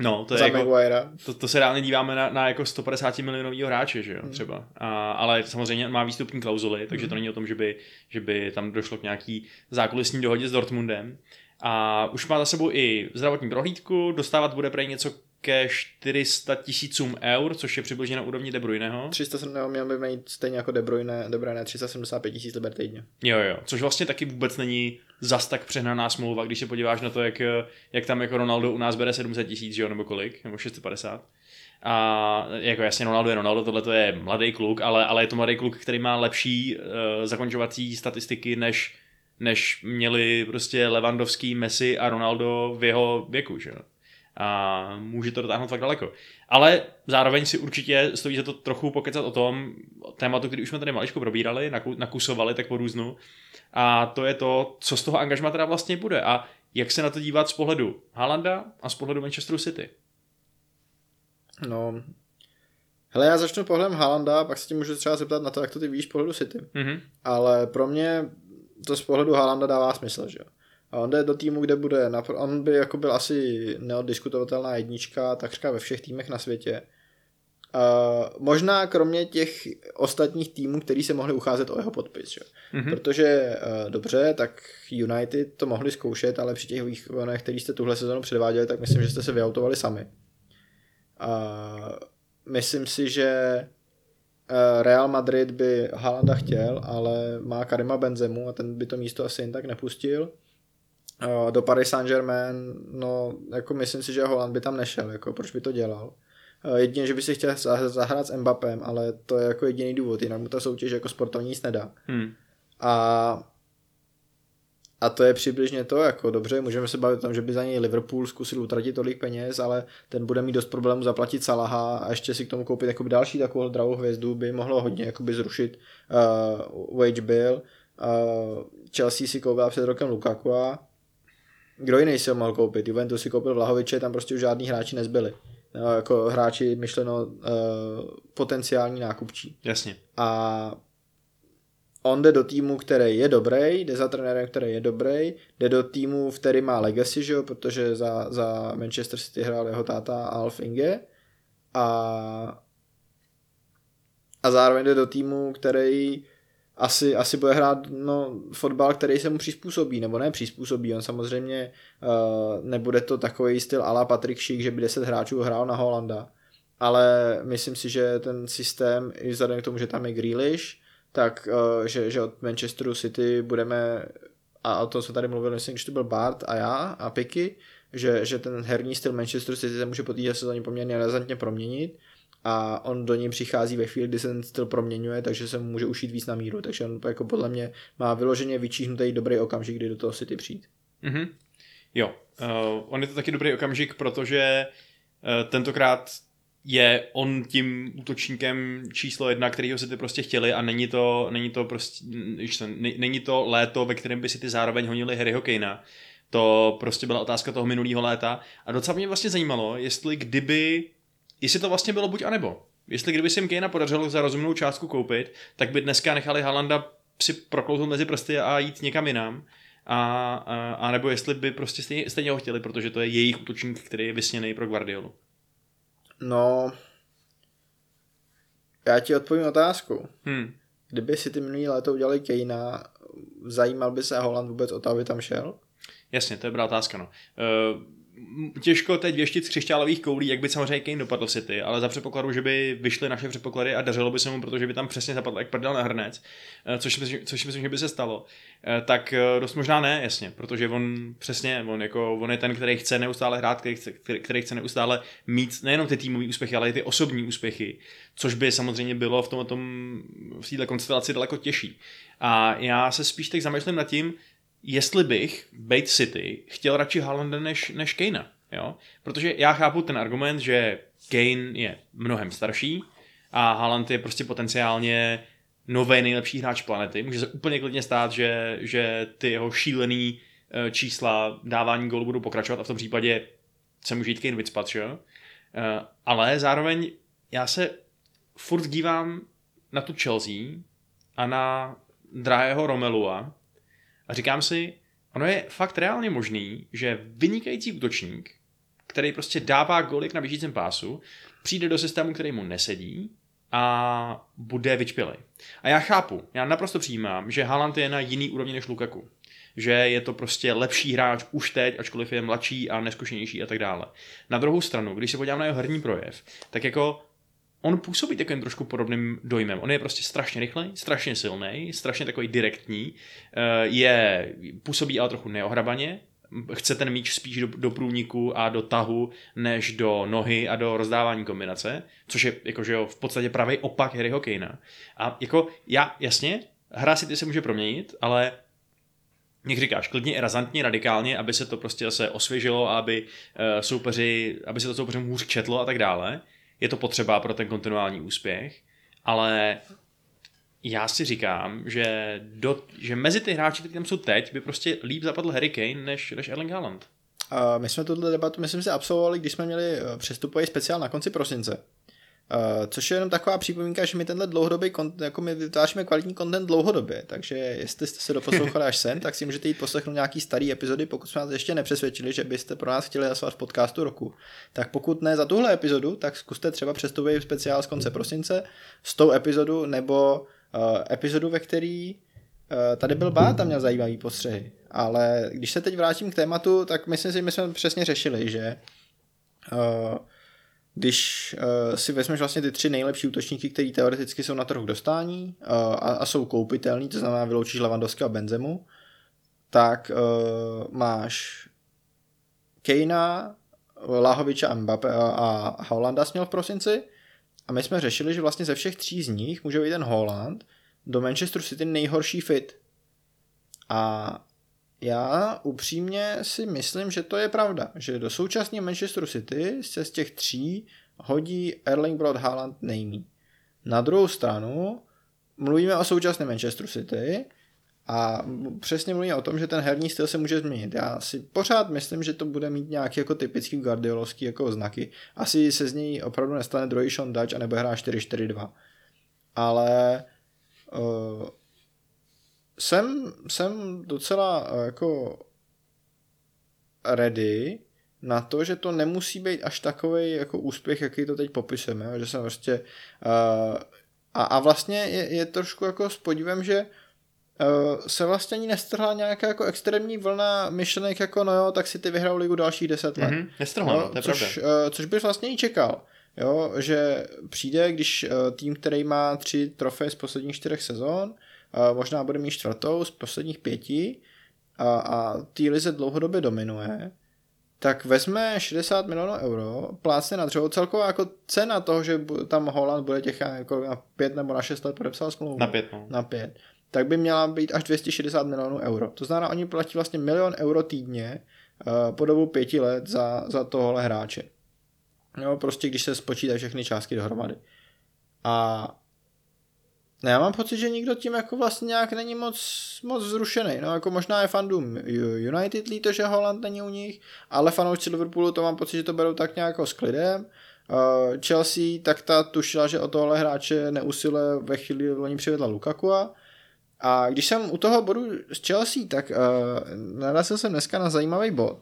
No, to je za jako, to, to, se reálně díváme na, na jako 150 milionového hráče, že jo, třeba. A, ale samozřejmě má výstupní klauzuly, takže to není o tom, že by, že by tam došlo k nějaký zákulisní dohodě s Dortmundem. A už má za sebou i zdravotní prohlídku, dostávat bude prej něco ke 400 tisícům eur, což je přibližně na úrovni De Bruyneho. 307 měl by mít stejně jako De Bruyne, De Bruyne 375 tisíc liber týdně. Jo, jo, což vlastně taky vůbec není zas tak přehnaná smlouva, když se podíváš na to, jak, jak tam jako Ronaldo u nás bere 700 tisíc, jo, nebo kolik, nebo 650. A jako jasně Ronaldo je Ronaldo, tohle to je mladý kluk, ale, ale je to mladý kluk, který má lepší uh, zakončovací statistiky, než, než měli prostě Levandovský, Messi a Ronaldo v jeho věku, že jo. A může to dotáhnout fakt daleko. Ale zároveň si určitě stojí za to trochu pokecat o tom tématu, který už jsme tady maličko probírali, naku- nakusovali tak po různu. A to je to, co z toho angažma teda vlastně bude a jak se na to dívat z pohledu Haalanda a z pohledu Manchesteru City. No, hele, já začnu pohledem Haalanda, pak se tě můžu třeba zeptat na to, jak to ty víš z pohledu City. Mhm. Ale pro mě to z pohledu Haalanda dává smysl, že jo. A on jde do týmu, kde bude, napr- on by jako byl asi neoddiskutovatelná jednička, takřka ve všech týmech na světě. Uh, možná kromě těch ostatních týmů, který se mohli ucházet o jeho podpis, že? Mhm. protože uh, dobře, tak United to mohli zkoušet, ale při těch výkonech, který jste tuhle sezonu předváděli, tak myslím, že jste se vyautovali sami. Uh, myslím si, že uh, Real Madrid by Haalanda chtěl, ale má Karima Benzemu a ten by to místo asi jen tak nepustil. Do Paris Saint-Germain, no, jako myslím si, že Holand by tam nešel, jako proč by to dělal. Uh, jedině, že by si chtěl zah- zahrát s Mbappem, ale to je jako jediný důvod, jinak mu ta soutěž jako sportovní nic nedá. Hmm. A a to je přibližně to, jako dobře, můžeme se bavit o tom, že by za něj Liverpool zkusil utratit tolik peněz, ale ten bude mít dost problémů zaplatit Salaha a ještě si k tomu koupit jakoby další takovou drahou hvězdu by mohlo hodně jakoby zrušit uh, wage bill. Uh, Chelsea si koupila před rokem Lukaku a kdo jiný si ho mohl koupit? Juventus si koupil Vlahoviče, tam prostě už žádní hráči nezbyli. No, jako hráči myšleno uh, potenciální nákupčí Jasně. a on jde do týmu, který je dobrý, jde za trenérem, který je dobrý, jde do týmu, v který má legacy, že jo, protože za, za Manchester City hrál jeho táta Alf Inge a, a zároveň jde do týmu, který asi, asi bude hrát no, fotbal, který se mu přizpůsobí, nebo ne přizpůsobí, on samozřejmě uh, nebude to takový styl ala Patrick Schick, že by 10 hráčů hrál na Holanda, ale myslím si, že ten systém, i vzhledem k tomu, že tam je Grealish, tak uh, že, že od Manchesteru City budeme, a o tom jsme tady mluvili, myslím, že to byl Bart a já a Piky, že, že ten herní styl Manchesteru City se může po té sezóně poměrně razantně proměnit a on do něj přichází ve chvíli, kdy se ten styl proměňuje, takže se mu může ušít víc na míru, takže on jako podle mě má vyloženě vyčíhnutý dobrý okamžik, kdy do toho City přijít. Mhm. Jo, uh, on je to taky dobrý okamžik, protože uh, tentokrát je on tím útočníkem číslo jedna, kterýho si ty prostě chtěli a není to, není to prostě, není to léto, ve kterém by si ty zároveň honili Harryho Kanea. To prostě byla otázka toho minulého léta a docela mě vlastně zajímalo, jestli kdyby, jestli to vlastně bylo buď a nebo. Jestli kdyby si jim Kanea podařilo za rozumnou částku koupit, tak by dneska nechali Halanda si proklouznout mezi prsty a jít někam jinam. a, a, a nebo jestli by prostě stejně, stejně ho chtěli, protože to je jejich útočník, který je vysněný pro Guardiolu. No, já ti odpovím otázku. Hmm. Kdyby si ty minulý léto udělali Kejna, zajímal by se Holland vůbec o to, aby tam šel? Jasně, to je dobrá otázka. No. Uh, těžko teď věštit z křišťálových koulí, jak by samozřejmě Kane dopadl City, ale za předpokladu, že by vyšly naše předpoklady a dařilo by se mu, protože by tam přesně zapadl jak prdel na hrnec, eh, což, myslím, což myslím, že by se stalo, eh, tak eh, dost možná ne, jasně, protože on přesně, on, jako, on je ten, který chce neustále hrát, který chce, který, chce neustále mít nejenom ty týmové úspěchy, ale i ty osobní úspěchy, což by samozřejmě bylo v tom, v této konstelaci daleko těžší. A já se spíš teď zamýšlím nad tím, jestli bych, Bait City, chtěl radši Haalanda než, než Kanea. Jo? Protože já chápu ten argument, že Kane je mnohem starší a Haaland je prostě potenciálně nový nejlepší hráč planety. Může se úplně klidně stát, že, že ty jeho šílený eh, čísla dávání gólu budou pokračovat a v tom případě se může jít Kane vycpat, že? Uh, ale zároveň já se furt dívám na tu Chelsea a na drahého Romelua a říkám si, ono je fakt reálně možný, že vynikající útočník, který prostě dává golik na běžícím pásu, přijde do systému, který mu nesedí a bude vyčpělej. A já chápu, já naprosto přijímám, že Haaland je na jiný úrovni než Lukaku. Že je to prostě lepší hráč už teď, ačkoliv je mladší a neskušenější a tak dále. Na druhou stranu, když se podívám na jeho herní projev, tak jako on působí takovým trošku podobným dojmem. On je prostě strašně rychlý, strašně silný, strašně takový direktní, eh, je, působí ale trochu neohrabaně, chce ten míč spíš do, do průniku a do tahu, než do nohy a do rozdávání kombinace, což je jakože jo, v podstatě pravý opak Harryho Kanea. A jako já, jasně, hra si ty se může proměnit, ale jak říkáš, klidně razantně, radikálně, aby se to prostě zase osvěžilo aby, uh, soupeři, aby se to soupeři hůř četlo a tak dále je to potřeba pro ten kontinuální úspěch, ale já si říkám, že, do, že mezi ty hráči, kteří tam jsou teď, by prostě líp zapadl Harry Kane než, než Erling Haaland. My jsme tuto debatu, myslím si, absolvovali, když jsme měli eh, přestupový speciál na konci prosince. Uh, což je jenom taková připomínka, že my tenhle dlouhodobý content, jako my vytváříme kvalitní content dlouhodobě, takže jestli jste se doposlouchali až sem, tak si můžete jít poslechnout nějaký starý epizody, pokud jsme vás ještě nepřesvědčili, že byste pro nás chtěli hlasovat v podcastu roku. Tak pokud ne za tuhle epizodu, tak zkuste třeba přestupový speciál z konce prosince s tou epizodu, nebo uh, epizodu, ve který uh, tady byl Bá, tam měl zajímavý postřehy. Ale když se teď vrátím k tématu, tak myslím si, že my jsme přesně řešili, že uh, když uh, si vezmeš vlastně ty tři nejlepší útočníky, který teoreticky jsou na trhu dostání uh, a, a jsou koupitelní, to znamená vyloučíš Lewandowski a Benzemu, tak uh, máš Kejna, Láhoviče a Mbappe a, Holanda směl v prosinci a my jsme řešili, že vlastně ze všech tří z nich může být ten Holland do Manchester City nejhorší fit. A já upřímně si myslím, že to je pravda, že do současné Manchester City se z těch tří hodí Erling Brod Haaland nejmí. Na druhou stranu mluvíme o současné Manchester City a přesně mluvíme o tom, že ten herní styl se může změnit. Já si pořád myslím, že to bude mít nějaký jako typický guardiolovský jako znaky. Asi se z něj opravdu nestane druhý Sean Dutch a nebo hrá 4-4-2. Ale uh, jsem, jsem docela eh, jako ready na to, že to nemusí být až takový jako úspěch, jaký to teď popisujeme, že jsem prostě uh, a, a vlastně je, je trošku jako s podívem, že uh, se vlastně ani nestrhla nějaká jako extrémní vlna myšlenek jako no jo, tak si ty vyhrál ligu dalších deset let. Mm-hmm, nestrhla, no, to je což, uh, což bych vlastně i čekal. Jo, že přijde, když uh, tým, který má tři trofeje z posledních čtyřech sezon, možná bude mít čtvrtou z posledních pěti a, a tý lize dlouhodobě dominuje, tak vezme 60 milionů euro, plácne na dřevo, celková jako cena toho, že tam Holland bude těch jako na pět nebo na šest let podepsal smlouvu. Na pět, no. Na pět. Tak by měla být až 260 milionů euro. To znamená, oni platí vlastně milion euro týdně uh, po dobu pěti let za, za tohle hráče. Jo, prostě když se spočítají všechny částky dohromady. A ne, já mám pocit, že nikdo tím jako vlastně nějak není moc, moc vzrušený. No jako možná je fandom United líto, že Holland není u nich, ale fanoušci Liverpoolu to mám pocit, že to berou tak nějak jako s klidem. Uh, Chelsea tak ta tušila, že o tohle hráče neusiluje ve chvíli, kdy oni přivedla Lukaku A když jsem u toho bodu z Chelsea, tak uh, narazil jsem dneska na zajímavý bod,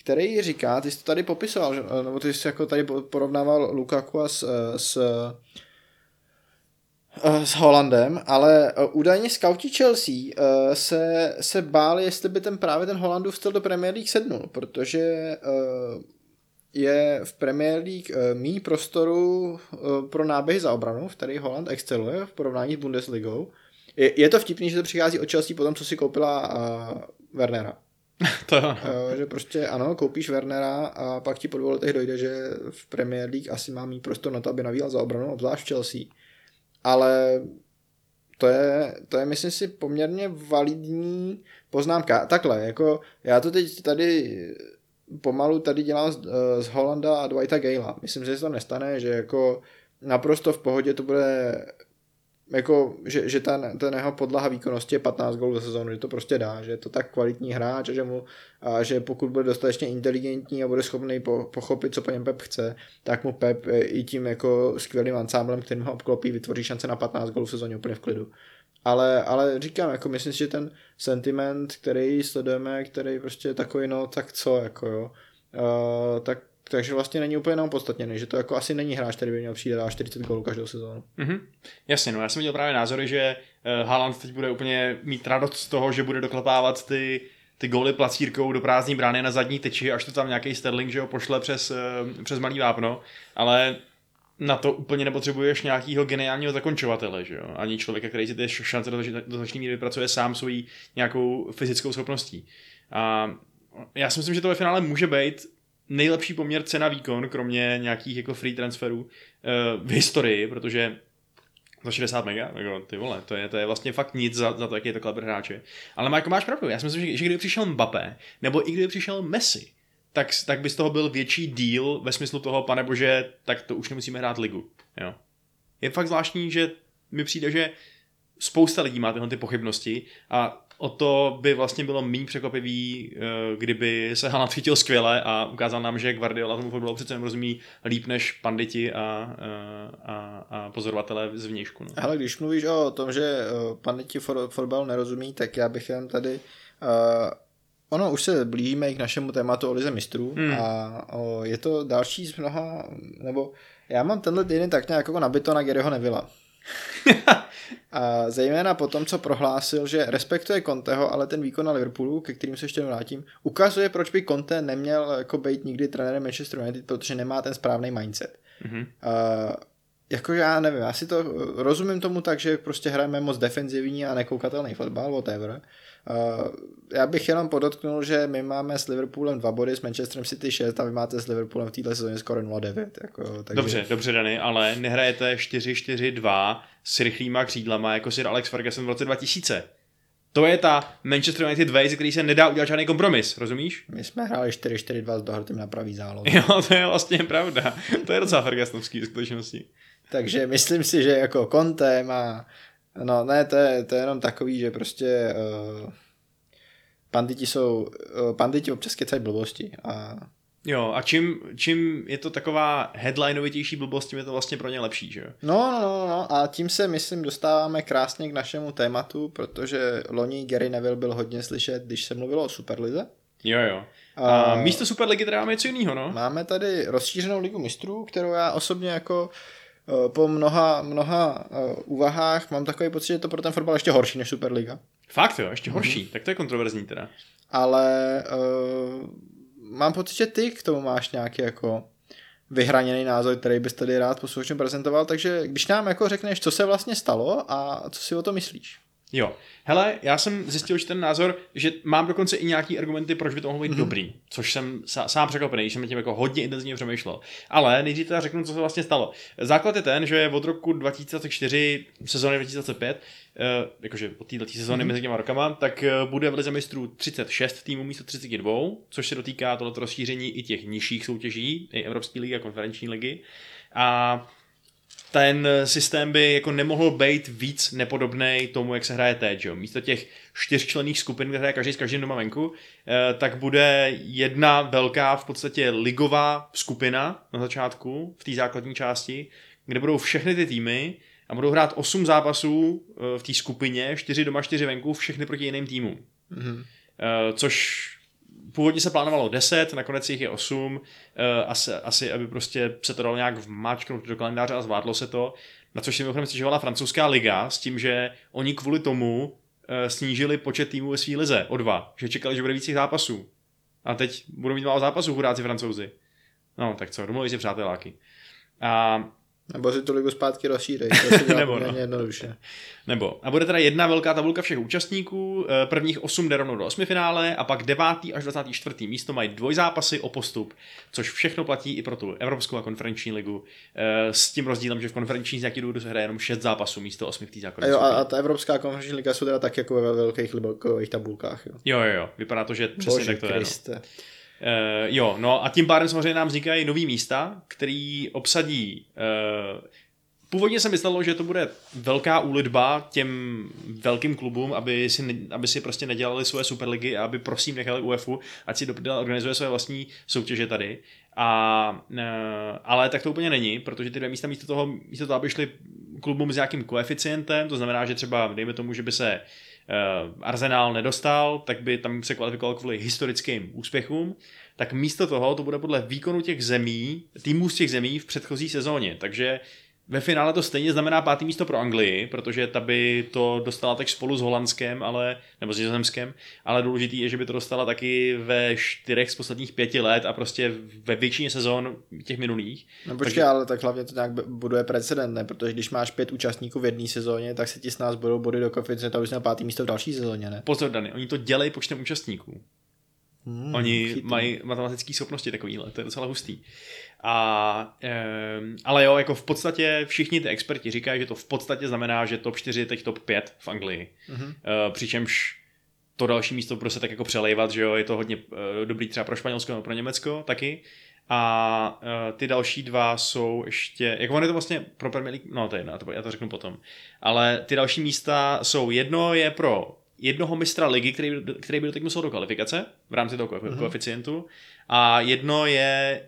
který říká, ty jsi to tady popisoval, že- nebo ty jsi jako tady porovnával Lukaku s, eh, s, s Holandem, ale eh, údajně skauti Chelsea eh, se, se báli, jestli by ten právě ten Holandův styl do Premier League sednul, protože eh, je v Premier League eh, méně prostoru eh, pro náběhy za obranu, v který Holand exceluje v porovnání s Bundesligou. Je, je to vtipný, že to přichází od Chelsea po tom, co si koupila Wernera. [LAUGHS] To jo. Že prostě ano, koupíš Wernera a pak ti po dvou letech dojde, že v Premier League asi má mít prostor na to, aby navíjel za obranu, obzvlášť v Chelsea. Ale to je, to je, myslím si, poměrně validní poznámka. Takhle, jako já to teď tady pomalu tady dělám z, eh, z Holanda a Dwighta Gala. Myslím, že se to nestane, že jako naprosto v pohodě to bude jako, že, že ten, ten jeho podlaha výkonnosti je 15 gólů za sezónu, že to prostě dá, že je to tak kvalitní hráč a že, mu, a že pokud bude dostatečně inteligentní a bude schopný po, pochopit, co po něm Pep chce, tak mu Pep i tím jako skvělým ansámblem, kterým ho obklopí, vytvoří šance na 15 gólů v sezóně úplně v klidu. Ale, ale říkám, jako myslím si, že ten sentiment, který sledujeme, který prostě je takový, no tak co, jako jo, uh, tak takže vlastně není úplně jenom podstatněný, že to jako asi není hráč, který by měl přijít a dát 40 gólů každou sezónu. Mhm. Jasně, no já jsem viděl právě názory, že uh, Haaland teď bude úplně mít radost z toho, že bude doklepávat ty, ty góly placírkou do prázdní brány na zadní tyči, až to tam nějaký Sterling, že ho pošle přes, uh, přes malý vápno, ale na to úplně nepotřebuješ nějakého geniálního zakončovatele, že jo? Ani člověka, který si ty šance do, do značné míry vypracuje sám svojí nějakou fyzickou schopností. A já si myslím, že to ve finále může být nejlepší poměr cena výkon, kromě nějakých jako free transferů eh, v historii, protože za 60 mega, jako ty vole, to je, to je vlastně fakt nic za, za to, jaký je to kleber hráče. Ale Marko, máš pravdu, já si myslím, že, že kdyby přišel Mbappé, nebo i kdyby přišel Messi, tak, tak by z toho byl větší deal ve smyslu toho, pane bože, tak to už nemusíme hrát ligu. Jo. Je fakt zvláštní, že mi přijde, že spousta lidí má tyhle ty pochybnosti a o to by vlastně bylo méně překvapivý, eh, kdyby se Haaland chytil skvěle a ukázal nám, že Guardiola tomu fotbalu přece rozumí líp než panditi a, eh, a, a pozorovatelé z vnějšku. No. Ale když mluvíš o tom, že eh, panditi for, fotbalu nerozumí, tak já bych jen tady uh, Ono už se blížíme i k našemu tématu o lize mistrů hmm. a o, je to další z mnoha, nebo já mám tenhle týden tak nějak jako nabito na Garyho Nevilla. [LAUGHS] a zejména po tom, co prohlásil, že respektuje Conteho, ale ten výkon na Liverpoolu, ke kterým se ještě vrátím, ukazuje, proč by Conte neměl jako být nikdy trenérem Manchester United, protože nemá ten správný mindset. Mm-hmm. Uh, jako já nevím, já si to rozumím tomu tak, že prostě hrajeme moc defenzivní a nekoukatelný fotbal, whatever. Uh, já bych jenom podotknul, že my máme s Liverpoolem dva body, s Manchesterem City 6 a vy máte s Liverpoolem v této sezóně skoro 0-9. Jako, takže... Dobře, dobře Dany, ale nehrajete 4-4-2 s rychlýma křídlama jako Sir Alex Ferguson v roce 2000. To je ta Manchester United way, ze který se nedá udělat žádný kompromis, rozumíš? My jsme hráli 4-4-2 s dohrtým na pravý záloh. [LAUGHS] Jo, to je vlastně pravda. To je docela Fergusonovský v skutečnosti. Takže myslím si, že jako Conte má No ne, to je, to je jenom takový, že prostě uh, panditi jsou, uh, panditi občas kecají blbosti a Jo, a čím, čím je to taková headlineovitější blbost, tím je to vlastně pro ně lepší, že jo? No, no, no, no, a tím se, myslím, dostáváme krásně k našemu tématu, protože loni Gary Neville byl hodně slyšet, když se mluvilo o Superlize. Jo, jo. A, a místo Superligy teda máme něco jiného, no? Máme tady rozšířenou ligu mistrů, kterou já osobně jako po mnoha, mnoha úvahách mám takový pocit, že je to pro ten fotbal ještě horší než Superliga. Fakt jo, ještě horší, mm-hmm. tak to je kontroverzní teda. Ale uh, mám pocit, že ty k tomu máš nějaký jako vyhraněný názor, který bys tady rád posluchačům prezentoval, takže když nám jako řekneš, co se vlastně stalo a co si o to myslíš. Jo. Hele, já jsem zjistil, že ten názor, že mám dokonce i nějaký argumenty, proč by to mohlo být mm-hmm. dobrý, což jsem sám překvapený, jsem tím jako hodně intenzivně přemýšlel. Ale nejdřív teda řeknu, co se vlastně stalo. Základ je ten, že od roku 2004, sezóny 2005, eh, jakože od této sezóny mm-hmm. mezi těma rokama, tak eh, bude v Lize mistrů 36 týmů místo 32, což se dotýká tohoto rozšíření i těch nižších soutěží, i Evropské ligy a konferenční ligy. A ten systém by jako nemohl být víc nepodobný tomu, jak se hraje teď. Jo? Místo těch čtyřčlenných skupin, kde hraje každý s každým doma venku, eh, tak bude jedna velká v podstatě ligová skupina na začátku, v té základní části, kde budou všechny ty týmy a budou hrát 8 zápasů eh, v té skupině, 4 doma, 4 venku, všechny proti jiným týmům. Mhm. Eh, což původně se plánovalo 10, nakonec jich je 8, eh, asi, asi aby prostě se to dalo nějak vmáčknout do kalendáře a zvládlo se to, na což si mimochodem stěžovala francouzská liga s tím, že oni kvůli tomu eh, snížili počet týmů ve své lize o dva, že čekali, že bude víc zápasů. A teď budou mít málo zápasů chudáci francouzi. No, tak co, domluví si přáteláky. A Nebo si tu ligu zpátky rozšířej, to [LAUGHS] se dělá Nebo no. jednoduše. Nebo. A bude teda jedna velká tabulka všech účastníků, eh, prvních 8 jde rovnou do osmifinále a pak 9. až 24. místo mají dvojzápasy o postup, což všechno platí i pro tu Evropskou a konferenční ligu. eh, S tím rozdílem, že v konferenční z nějaký důvodu se hraje jenom 6 zápasů místo 8 v té A, základní jo, a, ta Evropská konferenční liga jsou teda tak jako ve velkých ligových tabulkách. Jo. Jo, jo, jo, vypadá to, že přesně Bože tak to je. No. Uh, jo, no a tím pádem samozřejmě nám vznikají nový místa, který obsadí uh, Původně jsem myslel, že to bude velká úlitba těm velkým klubům, aby si, aby si prostě nedělali svoje superligy a aby prosím nechali UEFu, ať si organizuje své vlastní soutěže tady. A, uh, ale tak to úplně není, protože ty dvě místa místo toho, místo toho, aby šli klubům s nějakým koeficientem, to znamená, že třeba dejme tomu, že by se uh, Arsenal nedostal, tak by tam se kvalifikoval kvůli historickým úspěchům, tak místo toho to bude podle výkonu těch zemí, týmů z těch zemí v předchozí sezóně. Takže ve finále to stejně znamená pátý místo pro Anglii, protože ta by to dostala tak spolu s Holandskem, ale, nebo s Nizozemskem, ale důležitý je, že by to dostala taky ve čtyřech z posledních pěti let a prostě ve většině sezon těch minulých. No počkej, Takže- ale tak hlavně to nějak buduje precedent, ne? Protože když máš pět účastníků v jedné sezóně, tak se ti s nás budou body do koeficientu, aby jsi na pátý místo v další sezóně, ne? Pozor, Dany, oni to dělají počtem účastníků. Hmm, Oni chytrý. mají matematické schopnosti takovýhle, to je docela hustý. A, um, ale jo, jako v podstatě všichni ty experti říkají, že to v podstatě znamená, že top 4 je teď top 5 v Anglii. Mhm. Uh, přičemž to další místo bude se tak jako přelejvat, že jo, je to hodně uh, dobrý třeba pro Španělsko nebo pro Německo taky. A uh, ty další dva jsou ještě, jako on je to vlastně pro Premier League, no to je jedno, já to, já to řeknu potom. Ale ty další místa jsou, jedno je pro jednoho mistra ligy, který, by- který by teď musel do kvalifikace v rámci toho koefi- koeficientu a jedno je,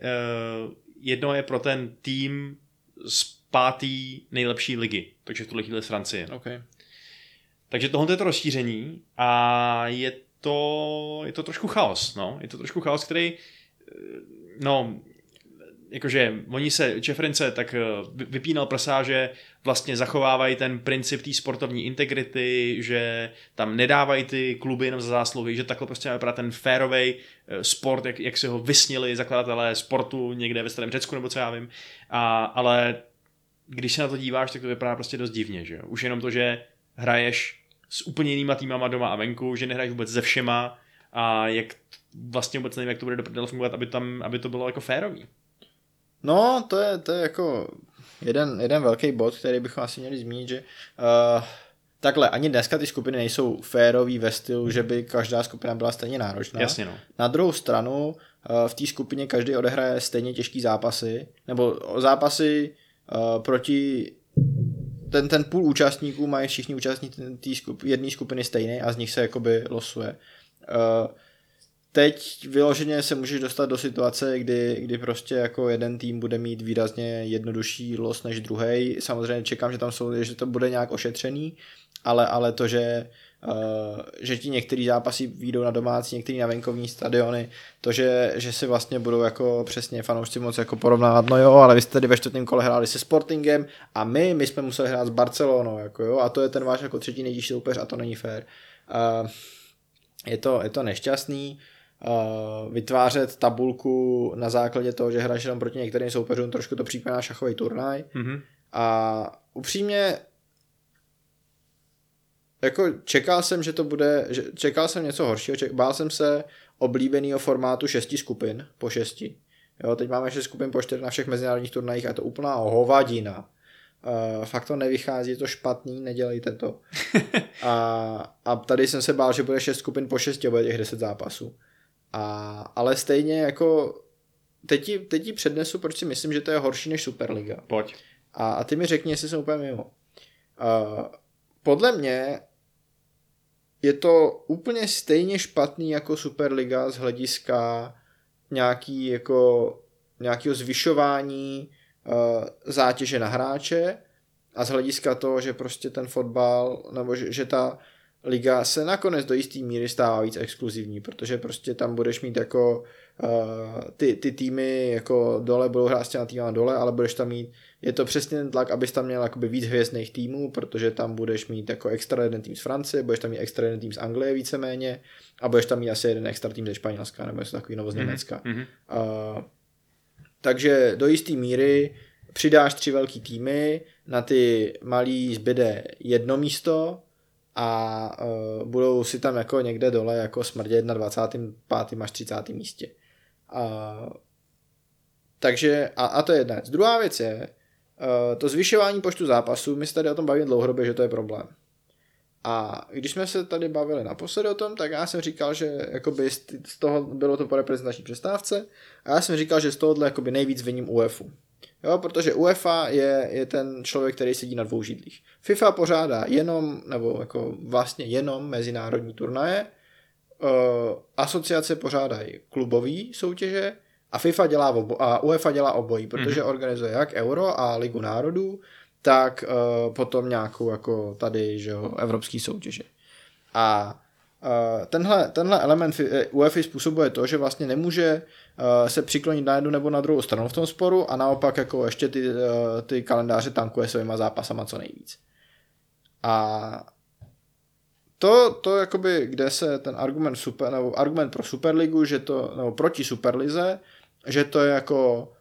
uh, jedno je pro ten tým z pátý nejlepší ligy, takže v tuhle chvíli z Francie. OK. Takže tohle je to rozšíření a je to, je to trošku chaos, no. Je to trošku chaos, který, eh, no, jakože oni se, Čefrince tak eh, vy- vypínal prsa, že vlastně zachovávají ten princip té sportovní integrity, že tam nedávají ty kluby jenom za zásluhy, že takhle prostě má vypadat ten férovej eh, sport, jak, jak si ho vysnili zakladatelé sportu někde ve starém Řecku, nebo co já vím. A, ale když se na to díváš, tak to vypadá prostě dost divně, že jo. Už jenom to, že hraješ s úplně jinýma týmama doma a venku, že nehraješ vůbec ze všema a jak vlastně vůbec nevím, jak to bude do fungovat, aby, tam, aby to bylo jako férový. No, to je, to je jako jeden, jeden velký bod, který bychom asi měli zmínit, že uh, takhle, ani dneska ty skupiny nejsou férový ve stylu, že by každá skupina byla stejně náročná. Jasně no. Na druhou stranu uh, v té skupině každý odehraje stejně těžký zápasy, nebo zápasy uh, proti ten, ten půl účastníků mají všichni účastníci skup, jedné skupiny stejný a z nich se jakoby losuje. Uh, teď vyloženě se můžeš dostat do situace, kdy, kdy prostě jako jeden tým bude mít výrazně jednodušší los než druhý. Samozřejmě čekám, že tam jsou, že to bude nějak ošetřený, ale, ale to, že Uh, že ti některý zápasy výjdou na domácí, některý na venkovní stadiony, to, že, že si vlastně budou jako přesně fanoušci moc jako porovnávat, no jo, ale vy jste tady ve čtvrtém kole hráli se Sportingem a my, my jsme museli hrát s Barcelonou, jako jo, a to je ten váš jako třetí nejtěžší soupeř a to není fér. Uh, je to, je to nešťastný, vytvářet tabulku na základě toho, že hraješ jenom proti některým soupeřům, trošku to připomíná šachový turnaj. Mhm. A upřímně jako čekal jsem, že to bude, že čekal jsem něco horšího, ček, bál jsem se oblíbeného formátu šesti skupin po šesti. Jo, teď máme šest skupin po čtyři na všech mezinárodních turnajích a je to úplná hovadina. Uh, fakt to nevychází, je to špatný, nedělejte to. [LAUGHS] a, a tady jsem se bál, že bude šest skupin po šesti a bude těch deset zápasů. A, ale stejně jako teď ti, teď ti přednesu, proč si myslím, že to je horší než Superliga. Pojď. A, a ty mi řekni, jestli jsem úplně mimo. Uh, podle mě je to úplně stejně špatný jako Superliga z hlediska nějaký jako nějakého zvyšování uh, zátěže na hráče a z hlediska toho, že prostě ten fotbal, nebo že, že ta liga se nakonec do jisté míry stává víc exkluzivní, protože prostě tam budeš mít jako uh, ty, ty týmy jako dole budou hrát s těma týma dole, ale budeš tam mít, je to přesně ten tlak, abys tam měl jakoby víc hvězdných týmů, protože tam budeš mít jako extra jeden tým z Francie, budeš tam mít extra jeden tým z Anglie víceméně a budeš tam mít asi jeden extra tým ze Španělska nebo něco takový nebo z Německa. Mhm. Uh, takže do jisté míry přidáš tři velký týmy, na ty malý zbyde jedno místo a uh, budou si tam jako někde dole jako smrdět na 25. až 30. místě. Uh, takže, a, a to je jedna věc. Druhá věc je, uh, to zvyšování počtu zápasů, my se tady o tom bavíme dlouhodobě, že to je problém. A když jsme se tady bavili naposledy o tom, tak já jsem říkal, že jakoby z toho bylo to po reprezentační přestávce a já jsem říkal, že z tohohle jakoby nejvíc viním UEFu. Jo, protože UEFA je, je ten člověk, který sedí na dvou židlích. FIFA pořádá jenom, nebo jako vlastně jenom mezinárodní turnaje, uh, asociace pořádají klubové soutěže a FIFA dělá obo, a UEFA dělá obojí, protože mm-hmm. organizuje jak Euro a Ligu národů, tak uh, potom nějakou jako tady, že jo, evropský soutěže. A tenhle, tenhle element fi- UEFA způsobuje to, že vlastně nemůže uh, se přiklonit na jednu nebo na druhou stranu v tom sporu a naopak jako ještě ty, uh, ty kalendáře tankuje svýma zápasama co nejvíc. A to, to jakoby, kde se ten argument super, nebo argument pro Superligu, že to, nebo proti Superlize, že to je jako,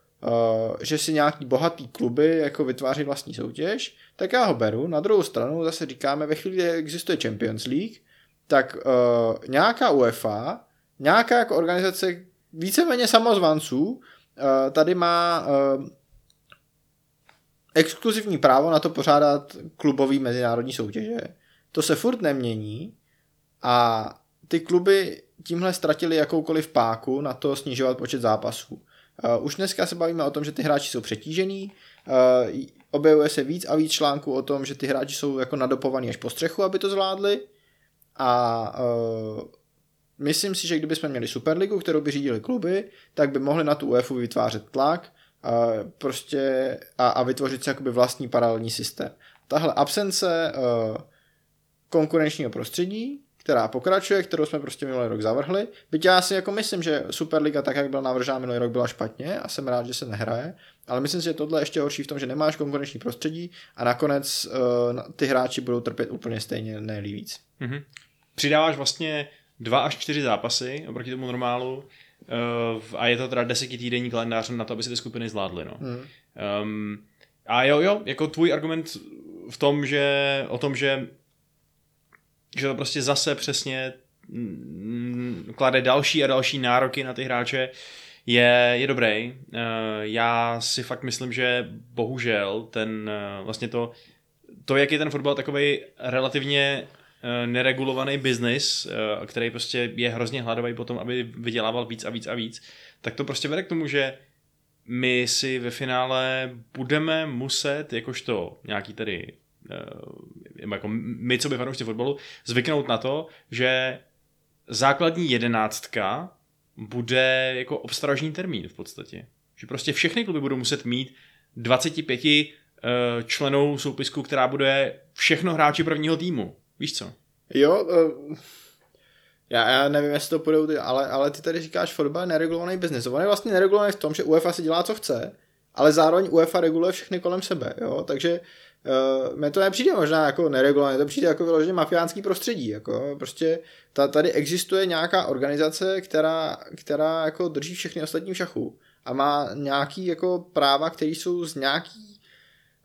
že si nějaký bohatý kluby jako vytváří vlastní soutěž, tak já ho beru. Na druhou stranu zase říkáme, ve chvíli, kdy existuje Champions League, tak uh, nějaká UEFA, nějaká jako organizace víceméně samozvanců, uh, tady má uh, exkluzivní právo na to pořádat klubový mezinárodní soutěže. To se furt nemění a ty kluby tímhle ztratili jakoukoliv páku na to snižovat počet zápasů. Uh, už dneska se bavíme o tom, že ty hráči jsou přetížený, uh, objevuje se víc a víc článků o tom, že ty hráči jsou jako nadopovaný až po střechu, aby to zvládli a uh, myslím si, že kdybychom měli Superligu, kterou by řídili kluby, tak by mohli na tu UEFA vytvářet tlak a, prostě a, a vytvořit si jakoby vlastní paralelní systém. Tahle absence uh, konkurenčního prostředí, která pokračuje, kterou jsme prostě minulý rok zavrhli. Byť já si jako myslím, že Superliga tak, jak byla navržena minulý rok, byla špatně a jsem rád, že se nehraje, ale myslím si, že tohle je ještě horší v tom, že nemáš konkurenční prostředí a nakonec uh, ty hráči budou trpět úplně stejně, ne víc. Mhm. Přidáváš vlastně dva až čtyři zápasy oproti tomu normálu uh, a je to teda desetitýdenní kalendář na to, aby si ty skupiny zvládly. No. Hmm. Um, a jo, jo, jako tvůj argument v tom, že o tom, že že to prostě zase přesně mm, klade další a další nároky na ty hráče, je, je dobrý. Uh, já si fakt myslím, že bohužel ten uh, vlastně to, to, jak je ten fotbal takový relativně neregulovaný biznis, uh, který prostě je hrozně hladový potom, aby vydělával víc a víc a víc, tak to prostě vede k tomu, že my si ve finále budeme muset, jakožto nějaký tady uh, jako my, co by fanoušci fotbalu, zvyknout na to, že základní jedenáctka bude jako obstražní termín v podstatě. Že prostě všechny kluby budou muset mít 25 uh, členů soupisku, která bude všechno hráči prvního týmu. Víš co? Jo, uh, já, já nevím, jestli to půjdou ty, ale, ale ty tady říkáš, fotbal je neregulovaný biznis. On je vlastně neregulovaný v tom, že UEFA si dělá, co chce, ale zároveň UEFA reguluje všechny kolem sebe, jo, takže uh, mně to nepřijde možná jako neregulované, to přijde jako vyloženě mafiánský prostředí, jako prostě ta, tady existuje nějaká organizace, která, která jako drží všechny ostatní v šachu a má nějaký jako práva, které jsou z nějaký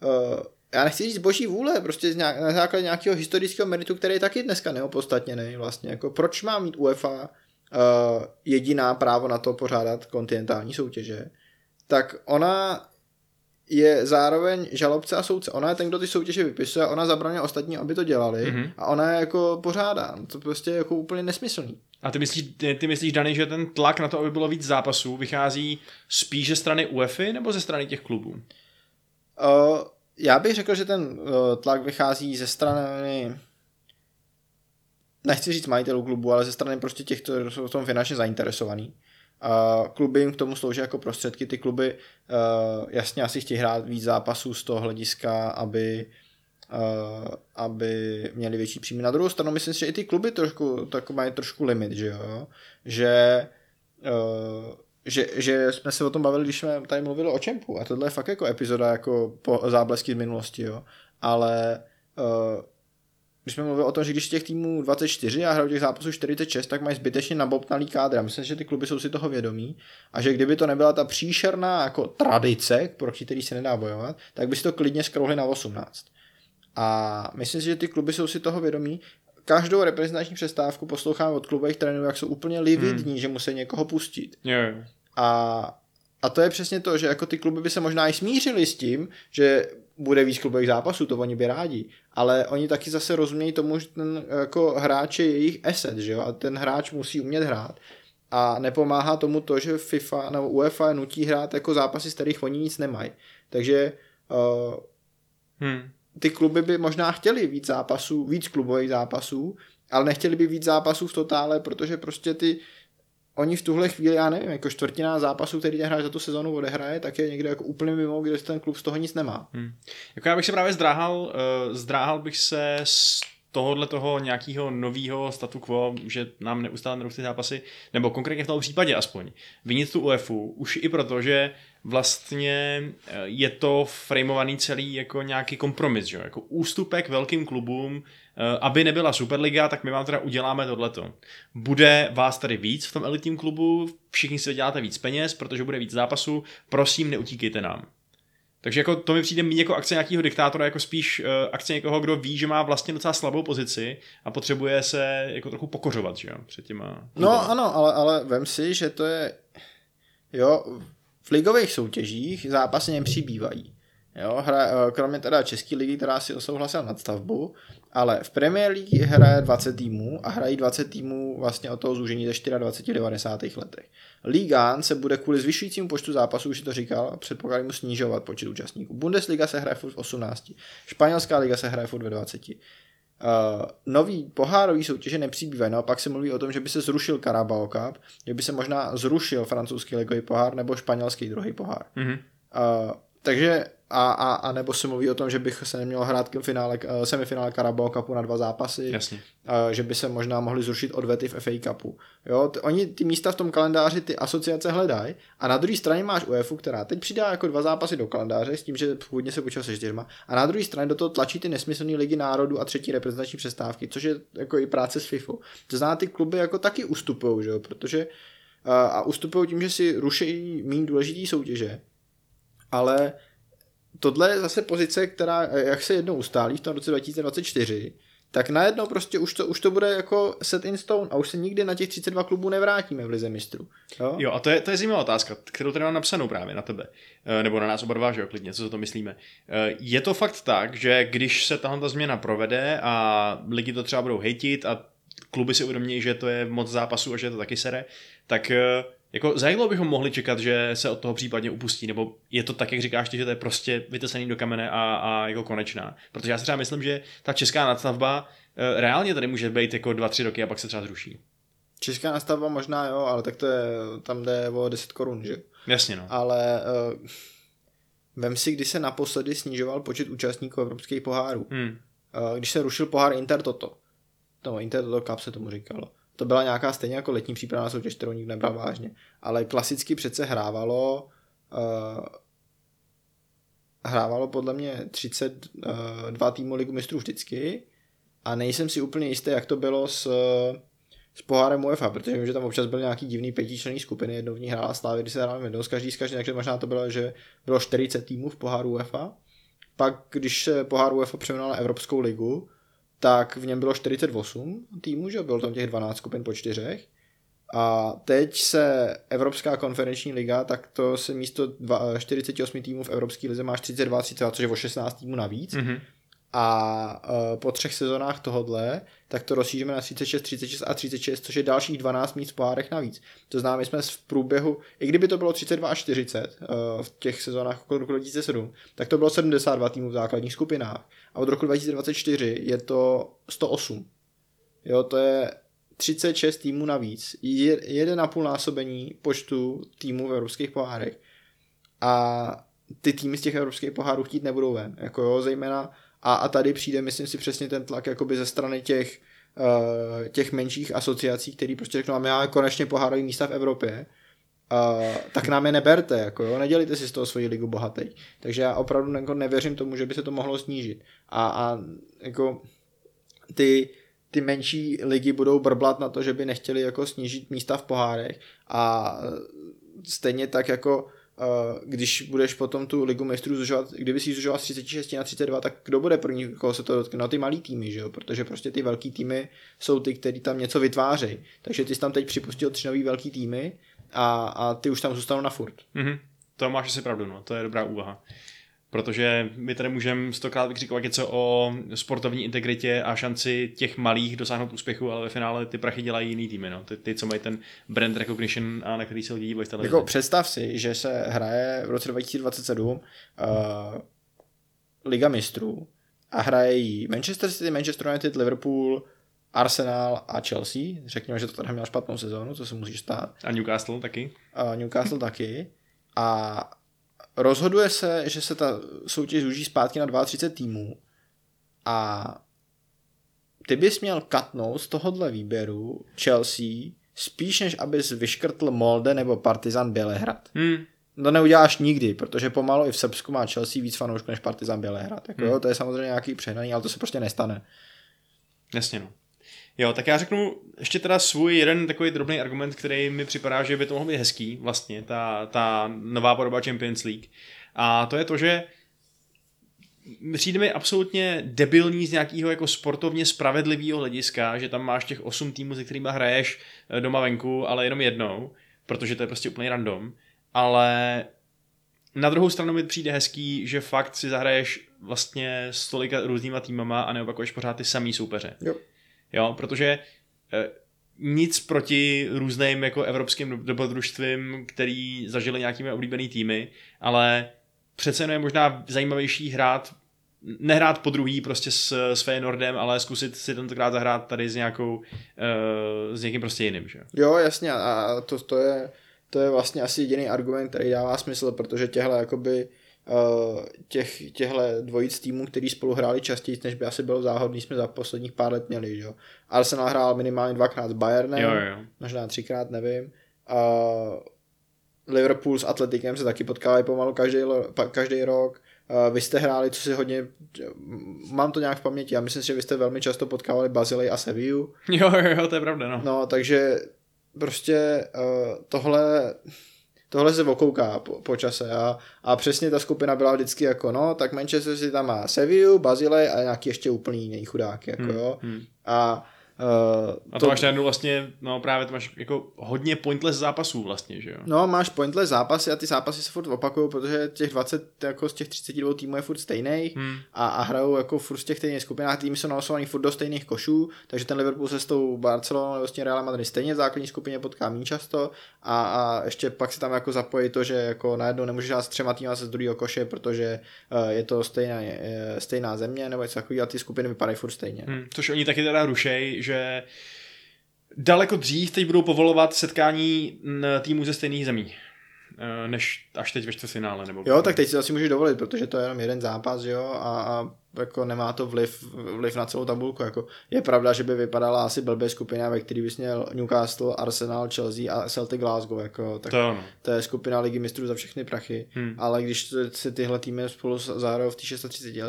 uh, já nechci říct boží vůle, prostě z nějak, na základě nějakého historického meritu, který je taky dneska neopodstatněný vlastně. Jako proč má mít UEFA uh, jediná právo na to pořádat kontinentální soutěže, tak ona je zároveň žalobce a soudce. Ona je ten, kdo ty soutěže vypisuje, ona zabraňuje ostatní, aby to dělali mm-hmm. a ona je jako pořádá. To prostě je jako úplně nesmyslný. A ty myslíš, ty, ty myslíš, Dany, že ten tlak na to, aby bylo víc zápasů, vychází spíš ze strany UEFA nebo ze strany těch klubů? Uh, já bych řekl, že ten uh, tlak vychází ze strany nechci říct majitelů klubu, ale ze strany prostě těch, kteří jsou v tom finančně zainteresovaný. A kluby jim k tomu slouží jako prostředky. Ty kluby uh, jasně asi chtějí hrát víc zápasů z toho hlediska, aby uh, aby měli větší příjmy. Na druhou stranu myslím si, že i ty kluby trošku, tak mají trošku limit, že jo? Že, uh, že, že jsme se o tom bavili, když jsme tady mluvili o Čempu a tohle je fakt jako epizoda jako po záblesky z minulosti, jo? Ale uh, když jsme mluvili o tom, že když těch týmů 24 a hrajou těch zápasů 46, tak mají zbytečně nabobtnalý kádr. Myslím, že ty kluby jsou si toho vědomí a že kdyby to nebyla ta příšerná jako tradice, proti který se nedá bojovat, tak by si to klidně skrouhli na 18. A myslím si, že ty kluby jsou si toho vědomí. Každou reprezentační přestávku poslouchám od klubových trenérů, jak jsou úplně lividní, hmm. že musí někoho pustit. Jo. A, a to je přesně to, že jako ty kluby by se možná i smířili s tím, že bude víc klubových zápasů, to oni by rádi, ale oni taky zase rozumějí tomu, že ten jako hráč je jejich asset, že jo, a ten hráč musí umět hrát. A nepomáhá tomu to, že FIFA nebo UEFA nutí hrát jako zápasy, z kterých oni nic nemají. Takže uh, Hmm. ty kluby by možná chtěli víc zápasů, víc klubových zápasů, ale nechtěli by víc zápasů v totále, protože prostě ty oni v tuhle chvíli, já nevím, jako čtvrtina zápasů, který hráč za tu sezonu odehraje, tak je někde jako úplně mimo, kde ten klub z toho nic nemá. Hmm. Jako já bych se právě zdráhal, uh, zdráhal bych se z tohohle toho nějakého nového statu quo, že nám neustále narůstají zápasy, nebo konkrétně v tom případě aspoň, vinit tu UEFu, už i proto, že vlastně eh, je to frameovaný celý jako nějaký kompromis, že? jako ústupek velkým klubům, aby nebyla Superliga, tak my vám teda uděláme tohleto. Bude vás tady víc v tom elitním klubu, všichni si vyděláte víc peněz, protože bude víc zápasů, prosím, neutíkejte nám. Takže jako to mi přijde méně jako akce nějakého diktátora, jako spíš uh, akce někoho, kdo ví, že má vlastně docela slabou pozici a potřebuje se jako trochu pokořovat, že jo, před těma... No ano, ale, ale vem si, že to je, jo, v ligových soutěžích zápasy nepřibývají. Jo, hra, eh, kromě teda České ligy, která si osouhlasila nadstavbu, ale v Premier League hraje 20 týmů a hrají 20 týmů vlastně od toho zúžení ze 24 v 90. letech. Liga se bude kvůli zvyšujícímu počtu zápasů, už to říkal, předpokládám mu snižovat počet účastníků. Bundesliga se hraje furt v 18, španělská liga se hraje furt ve 20. Uh, nový pohárový soutěže nepřibývají, naopak se mluví o tom, že by se zrušil Carabao Cup, že by se možná zrušil francouzský ligový pohár nebo španělský druhý pohár. Mhm. Uh, takže a, a, a nebo se mluví o tom, že bych se neměl hrát finále, eh, semifinále Carabao Cupu na dva zápasy, Jasně. a že by se možná mohli zrušit odvety v FA Cupu. Jo, t- oni ty místa v tom kalendáři, ty asociace hledají a na druhé straně máš UEFA, která teď přidá jako dva zápasy do kalendáře s tím, že původně se počítal se čtyřma a na druhé straně do toho tlačí ty nesmyslné ligy národů a třetí reprezentační přestávky, což je jako i práce s FIFA. To znamená, ty kluby jako taky ustupují, že jo, protože a, a ustupují tím, že si ruší méně důležitý soutěže, ale tohle je zase pozice, která, jak se jednou ustálí v tom roce 2024, tak najednou prostě už to, už to bude jako set in stone a už se nikdy na těch 32 klubů nevrátíme v Lize mistrů. Jo? Jo, a to je, to je zajímavá otázka, kterou tady mám napsanou právě na tebe. Eh, Nebo na nás oba dva, že jo, klidně, co si to myslíme. Eh, Je to fakt tak, že když se tahle ta změna provede a lidi to třeba budou hejtit a kluby si uvědomí, že to je moc zápasů a že to taky sere, tak eh, jako za jak dlouho bychom mohli čekat, že se od toho případně upustí, nebo je to tak, jak říkáš ty, že to je prostě vytesaný do kamene a, a jako konečná. Protože já si třeba myslím, že ta česká nadstavba eh, reálně tady může být jako 2-3 roky a pak se třeba zruší. Česká nastavba možná jo, ale tak to je, tam jde o 10 korun, že? Jasně no. Ale uh, vem si, kdy se naposledy snižoval počet účastníků evropských pohárů. Hmm. Uh, když se rušil pohár Inter Toto. No, Inter Toto Cup se tomu říkalo. To byla nějaká stejně jako letní přípravná soutěž, kterou nikdo nebral vážně. Ale klasicky přece hrávalo uh, hrávalo podle mě 32 týmů ligu mistrů vždycky a nejsem si úplně jistý, jak to bylo s, s pohárem UEFA, protože vím, že tam občas byly nějaký divný pětičlenný skupiny, jednou v ní hrála Slávy, když se hrála jednou s každý z každý, takže možná to bylo, že bylo 40 týmů v poháru UEFA. Pak, když se pohár UEFA přeměnil na Evropskou ligu, tak v něm bylo 48 týmů, že bylo tam těch 12 skupin po čtyřech. A teď se Evropská konferenční liga, tak to se místo dva- 48 týmů v Evropské lize máš 32, 32, což je o 16 týmů navíc. Mhm. A uh, po třech sezónách tohodle, tak to rozšíříme na 36, 36 a 36, což je dalších 12 míst v pohárech navíc. To znamená, my jsme v průběhu, i kdyby to bylo 32 a 40 uh, v těch sezónách okolo roku 2007, tak to bylo 72 týmů v základních skupinách. A od roku 2024 je to 108. Jo, to je 36 týmů navíc, je, jeden a půl násobení počtu týmů v evropských pohárech a ty týmy z těch evropských pohárů chtít nebudou ven, jako jo, zejména a, a tady přijde, myslím si, přesně ten tlak jakoby ze strany těch, uh, těch menších asociací, který prostě řeknou, my máme konečně pohárový místa v Evropě, uh, tak nám je neberte, jako jo, nedělíte si z toho svoji ligu bohatý. Takže já opravdu jako nevěřím tomu, že by se to mohlo snížit. A, a jako ty, ty menší ligy budou brblat na to, že by nechtěli jako snížit místa v pohárech a stejně tak jako když budeš potom tu ligu mistrů zužovat, kdyby si ji zužoval z 36 na 32, tak kdo bude první, koho se to dotkne? No ty malý týmy, že jo? protože prostě ty velký týmy jsou ty, který tam něco vytvářejí. Takže ty jsi tam teď připustil tři nový velký týmy a, a ty už tam zůstanou na furt. Mhm. To máš asi pravdu, no. To je dobrá úvaha. Protože my tady můžeme stokrát vykřikovat něco o sportovní integritě a šanci těch malých dosáhnout úspěchu, ale ve finále ty prachy dělají jiný týmy, no. Ty, ty co mají ten brand recognition a na který se lidi dívají. Jako představ si, že se hraje v roce 2027 uh, Liga mistrů a hraje jí Manchester City, Manchester United, Liverpool, Arsenal a Chelsea. Řekněme, že to tady měl špatnou sezónu, co se musí stát. A Newcastle taky. A Newcastle taky. A rozhoduje se, že se ta soutěž zúží zpátky na 32 týmů a ty bys měl katnout z tohohle výběru Chelsea spíš než abys vyškrtl Molde nebo Partizan Bělehrad. Hmm. To neuděláš nikdy, protože pomalu i v Srbsku má Chelsea víc fanoušků než Partizan Bělehrad. Jako, Hmm. jo, to je samozřejmě nějaký přehnaný, ale to se prostě nestane. Jasně, no. Jo, tak já řeknu ještě teda svůj jeden takový drobný argument, který mi připadá, že by to mohlo být hezký, vlastně, ta, ta nová podoba Champions League. A to je to, že přijde mi absolutně debilní z nějakého jako sportovně spravedlivého hlediska, že tam máš těch osm týmů, se kterými hraješ eh, doma venku, ale jenom jednou, protože to je prostě úplně random. Ale na druhou stranu mi přijde hezký, že fakt si zahraješ vlastně s tolika různýma týmama a neopakuješ pořád ty samý soupeře. Jo. Jo, protože eh, nic proti různým jako evropským dobrodružstvím, který zažili nějakými oblíbený týmy, ale přece jenom je možná zajímavější hrát nehrát po druhý prostě s, s Feyenoordem, ale zkusit si tentokrát zahrát tady s nějakou, uh, s někým prostě jiným, že? jo? Jo, jasně, a to, to, je, to je vlastně asi jediný argument, který dává smysl, protože těhle jakoby uh, těch, těhle dvojic týmů, který spolu hráli častěji, než by asi bylo záhodný, jsme za posledních pár let měli, že jo. Arsenal hrál minimálně dvakrát s Bayernem, Jo, jo, možná třikrát, nevím. A Liverpool s Atletikem se taky potkávají pomalu každý, každý rok. Uh, vy jste hráli, co si hodně, mám to nějak v paměti, já myslím si, že vy jste velmi často potkávali Bazilej a Sevillu, [LAUGHS] Jo, jo, jo, to je pravda, no. No, takže prostě uh, tohle, tohle se okouká po, po čase a, a přesně ta skupina byla vždycky jako, no, tak Manchester City tam má Sevillu, Bazilej a nějaký ještě úplný jiný chudák, jako Hmm, jo. hmm. A, uh, A to, to máš najednou vlastně, no právě to máš jako hodně pointless zápasů vlastně, že jo? No, máš pointless zápasy a ty zápasy se furt opakují, protože těch 20 jako z těch 32 týmů je furt stejných Hmm. a, a hrajou jako furt z těch stejných skupinách, týmy jsou nalosovaný furt do stejných košů, takže ten Liverpool se s tou Barcelonou nebo s tím Real Madrid stejně v základní skupině potká méně často a, a ještě pak se tam jako zapojí to, že jako najednou nemůžeš hrát s třema týmy se z druhého koše, protože uh, je to stejná, je, stejná země nebo něco takového a ty skupiny vypadají furt stejně. Hmm. Což oni taky teda rušej, že daleko dřív teď budou povolovat setkání n- týmů ze stejných zemí, než až teď ve čtvrtfinále. Nebo Jo, tak teď si asi můžeš dovolit, protože to je jenom jeden zápas, jo, a, a jako nemá to vliv, vliv na celou tabulku. Jako je pravda, že by vypadala asi blbě skupina, ve který bys měl Newcastle, Arsenal, Chelsea a Celtic Glasgow. Jako, tak To to je skupina ligy mistrů za všechny prachy. Hmm. Ale když si tyhle týmy spolu zahrajou v té 630 uh,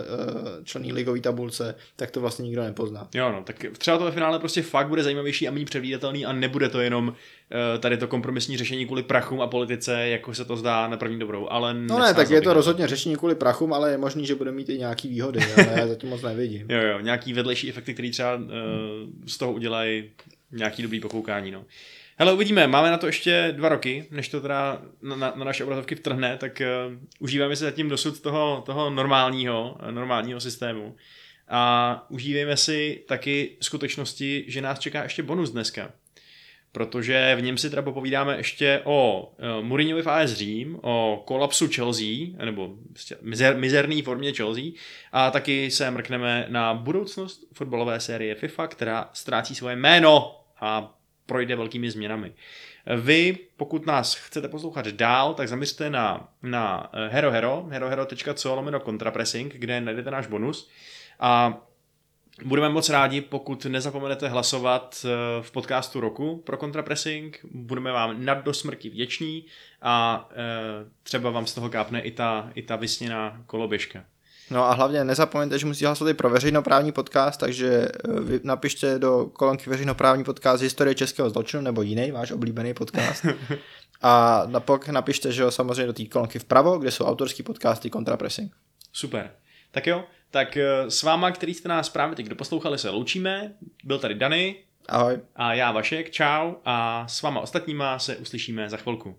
členní ligové tabulce, tak to vlastně nikdo nepozná. Jo, no, tak třeba to ve finále prostě fakt bude zajímavější a méně předvídatelný a nebude to jenom uh, tady to kompromisní řešení kvůli prachům a politice, jako se to zdá na první dobrou, ale No ne, tak je to rozhodně řešení kvůli prachům, ale je možný, že bude mít i nějaký výhody, ale já zatím moc nevidím. [LAUGHS] Jo, jo, nějaký vedlejší efekty, který třeba uh, z toho udělají nějaký dobrý pokoukání, no. Hele, uvidíme, máme na to ještě dva roky, než to teda na, na, na naše obrazovky vtrhne, tak uh, užíváme se zatím dosud toho, toho normálního, eh, normálního systému. A užívejme si taky skutečnosti, že nás čeká ještě bonus dneska. Protože v něm si teda popovídáme ještě o uh, Mourinhovi v AS Řím, o kolapsu Chelsea, nebo prostě mizer, mizerný formě Chelsea, a taky se mrkneme na budoucnost fotbalové série FIFA, která ztrácí svoje jméno. a projde velkými změnami. Vy, pokud nás chcete poslouchat dál, tak zaměřte na, na eh, Hero Hero, herohero.co lomeno contrapressing, kde najdete náš bonus. A Budeme moc rádi, pokud nezapomenete hlasovat eh, v podcastu roku pro Contrapressing. Budeme vám nad do smrti vděční a eh, třeba vám z toho kápne i ta, i ta vysněná koloběžka. No a hlavně nezapomeňte, že musíte hlasovat i pro veřejnoprávní podcast, takže eh, vy napište do kolonky veřejnoprávní podcast historie českého zločinu nebo jiný váš oblíbený podcast. [LAUGHS] A napok napište, že jo, samozřejmě do té kolonky vpravo, kde jsou autorský podcasty Contrapressing. Super. Tak jo, tak eh, s váma, který jste nás právě teď doposlouchali, se loučíme. Byl tady Dany Ahoj. a já Vašek, čau a s váma ostatníma se uslyšíme za chvilku.